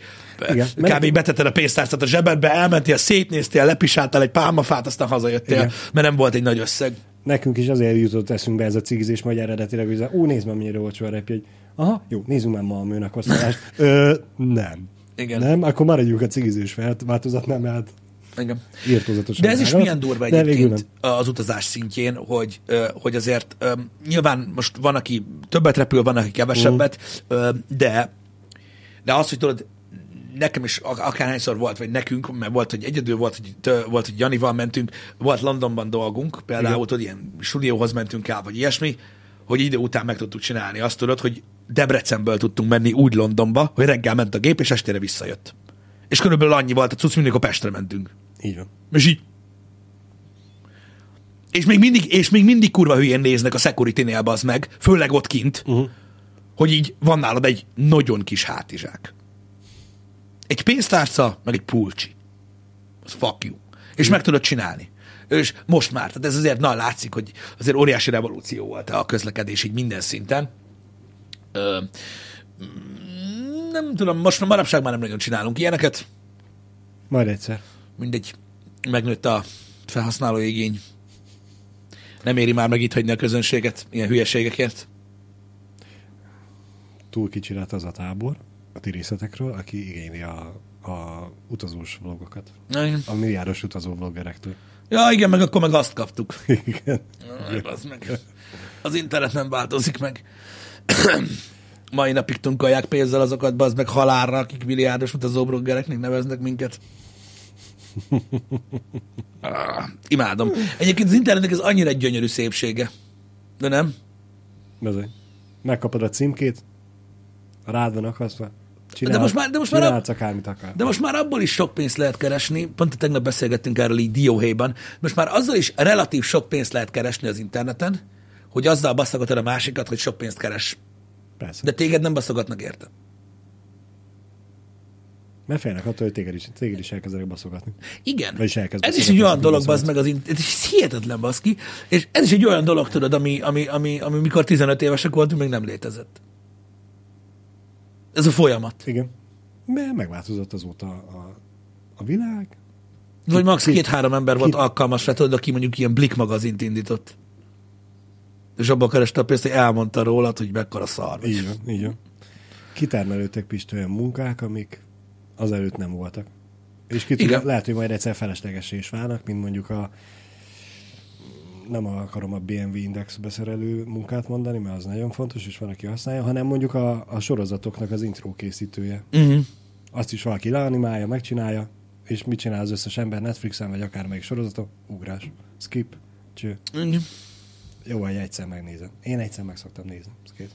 Igen, kb. mert- betetted a pénztárcát a zsebedbe, elmentél, szétnéztél, lepisáltál egy pálmafát, aztán hazajöttél, Igen. mert nem volt egy nagy összeg. Nekünk is azért jutott eszünkbe ez a cigizés, majd eredetileg, hogy ó, nézd meg, mennyire olcsó a repjegy. Aha, jó, nézzünk már Malmőnek a szállást. Ö, nem. Igen. Nem, akkor maradjunk a cigizés változatnál, mert Igen. írtózatosan. De ez is drága. milyen durva egyébként az utazás szintjén, hogy, hogy azért nyilván most van, aki többet repül, van, aki kevesebbet, ö, de, de az, hogy tudod, nekem is ak- akárhányszor volt, vagy nekünk, mert volt, hogy egyedül volt, hogy, tö- volt, hogy Janival mentünk, volt Londonban dolgunk, például Igen. tudod, ilyen stúdióhoz mentünk el, vagy ilyesmi, hogy idő után meg tudtuk csinálni. Azt tudod, hogy Debrecenből tudtunk menni úgy Londonba, hogy reggel ment a gép, és estére visszajött. És körülbelül annyi volt a cucc, mindig a Pestre mentünk. Így van. És így. És még mindig, és még mindig kurva hülyén néznek a security-nél, az meg, főleg ott kint, uh-huh. hogy így van nálad egy nagyon kis hátizsák. Egy pénztárca, meg egy pulcsi. Az fuck you. És meg tudod csinálni. És most már, tehát ez azért, na, látszik, hogy azért óriási revolúció volt a közlekedés így minden szinten. Ö, mm, nem tudom, most már manapság már nem nagyon csinálunk ilyeneket Majd egyszer. mindegy, megnőtt a felhasználói igény. Nem éri már meg itt hagyni a közönséget ilyen hülyeségekért. Túl kicsi lett az a tábor a ti részletekről, aki igényli a, a utazós vlogokat. Igen. A milliárdos utazó vloggerektől. Ja, igen, meg akkor meg azt kaptuk. Igen. Az, meg. az internet nem változik meg. Mai napig tunkolják pénzzel azokat, az meg halálra, akik milliárdos utazóbroggereknek neveznek minket. Ah, imádom. Egyébként az internetnek ez annyira egy gyönyörű szépsége. De nem? Bezony. Megkapod a címkét, rád van akasztva, csinálsz, De most már- de most már akármit akar. De most már abból is sok pénzt lehet keresni, pont tegnap beszélgettünk erről így dióhéjban, most már azzal is relatív sok pénzt lehet keresni az interneten, hogy azzal baszogatod a másikat, hogy sok pénzt keres. Persze. De téged nem baszogatnak érte. Mert félnek attól, hogy téged is, téged is elkezdenek baszogatni. Igen. Vagyis elkezd Ez is egy olyan dolog, baszogatsz. bazd meg az internet, ez is hihetetlen baszki, és ez is egy olyan dolog, tudod, ami, ami, ami, ami mikor 15 évesek voltunk, még nem létezett. Ez a folyamat. Igen. Mert megváltozott azóta a, a világ. Vagy max. két-három ember volt ki- alkalmas rá, tudod, aki mondjuk ilyen Blik magazint indított. És abban kereste a pénzt, hogy elmondta rólad, hogy mekkora szar vagy. Így van, így van. Kitermelődtek Pist olyan munkák, amik azelőtt nem voltak. És ki tudja, lehet, hogy majd egyszer feleslegesé is válnak, mint mondjuk a nem akarom a BMW index beszerelő munkát mondani, mert az nagyon fontos, és van, aki használja, hanem mondjuk a, a sorozatoknak az intro készítője. Uh-huh. Azt is valaki leanimálja, megcsinálja, és mit csinál az összes ember Netflixen, vagy akármelyik sorozaton? Ugrás. Skip. Cső. Igen. Jó, hogy egyszer megnézem. Én egyszer meg szoktam nézni. Ez.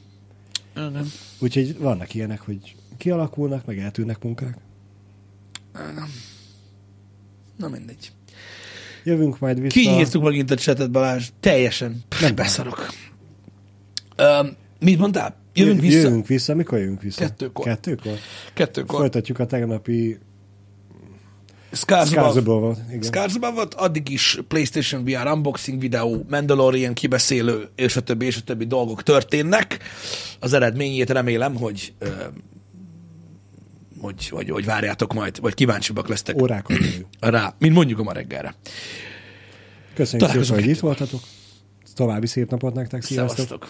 Igen. Úgyhogy vannak ilyenek, hogy kialakulnak, meg eltűnnek munkák. Na mindegy. Jövünk majd vissza. Kinyírtuk megint a csetet, Balázs. Teljesen. Nem beszarok. Um, mit mondtál? Jövünk vissza? Jövünk vissza. Mikor jövünk vissza? Kettőkor. Kettőkor? Kettőkor. Folytatjuk a tegnapi Skarsgård Skarsgård volt. Igen. Skarsgård volt, addig is PlayStation VR unboxing videó, Mandalorian kibeszélő, és a többi, és a többi dolgok történnek. Az eredményét remélem, hogy hogy, hogy, hogy várjátok majd, vagy kíváncsibbak lesztek Órákon rá, mint mondjuk a ma reggelre. Köszönjük Találkozunk szépen, hogy itt voltatok. További szép napot nektek. Sziasztok. Szevasztok!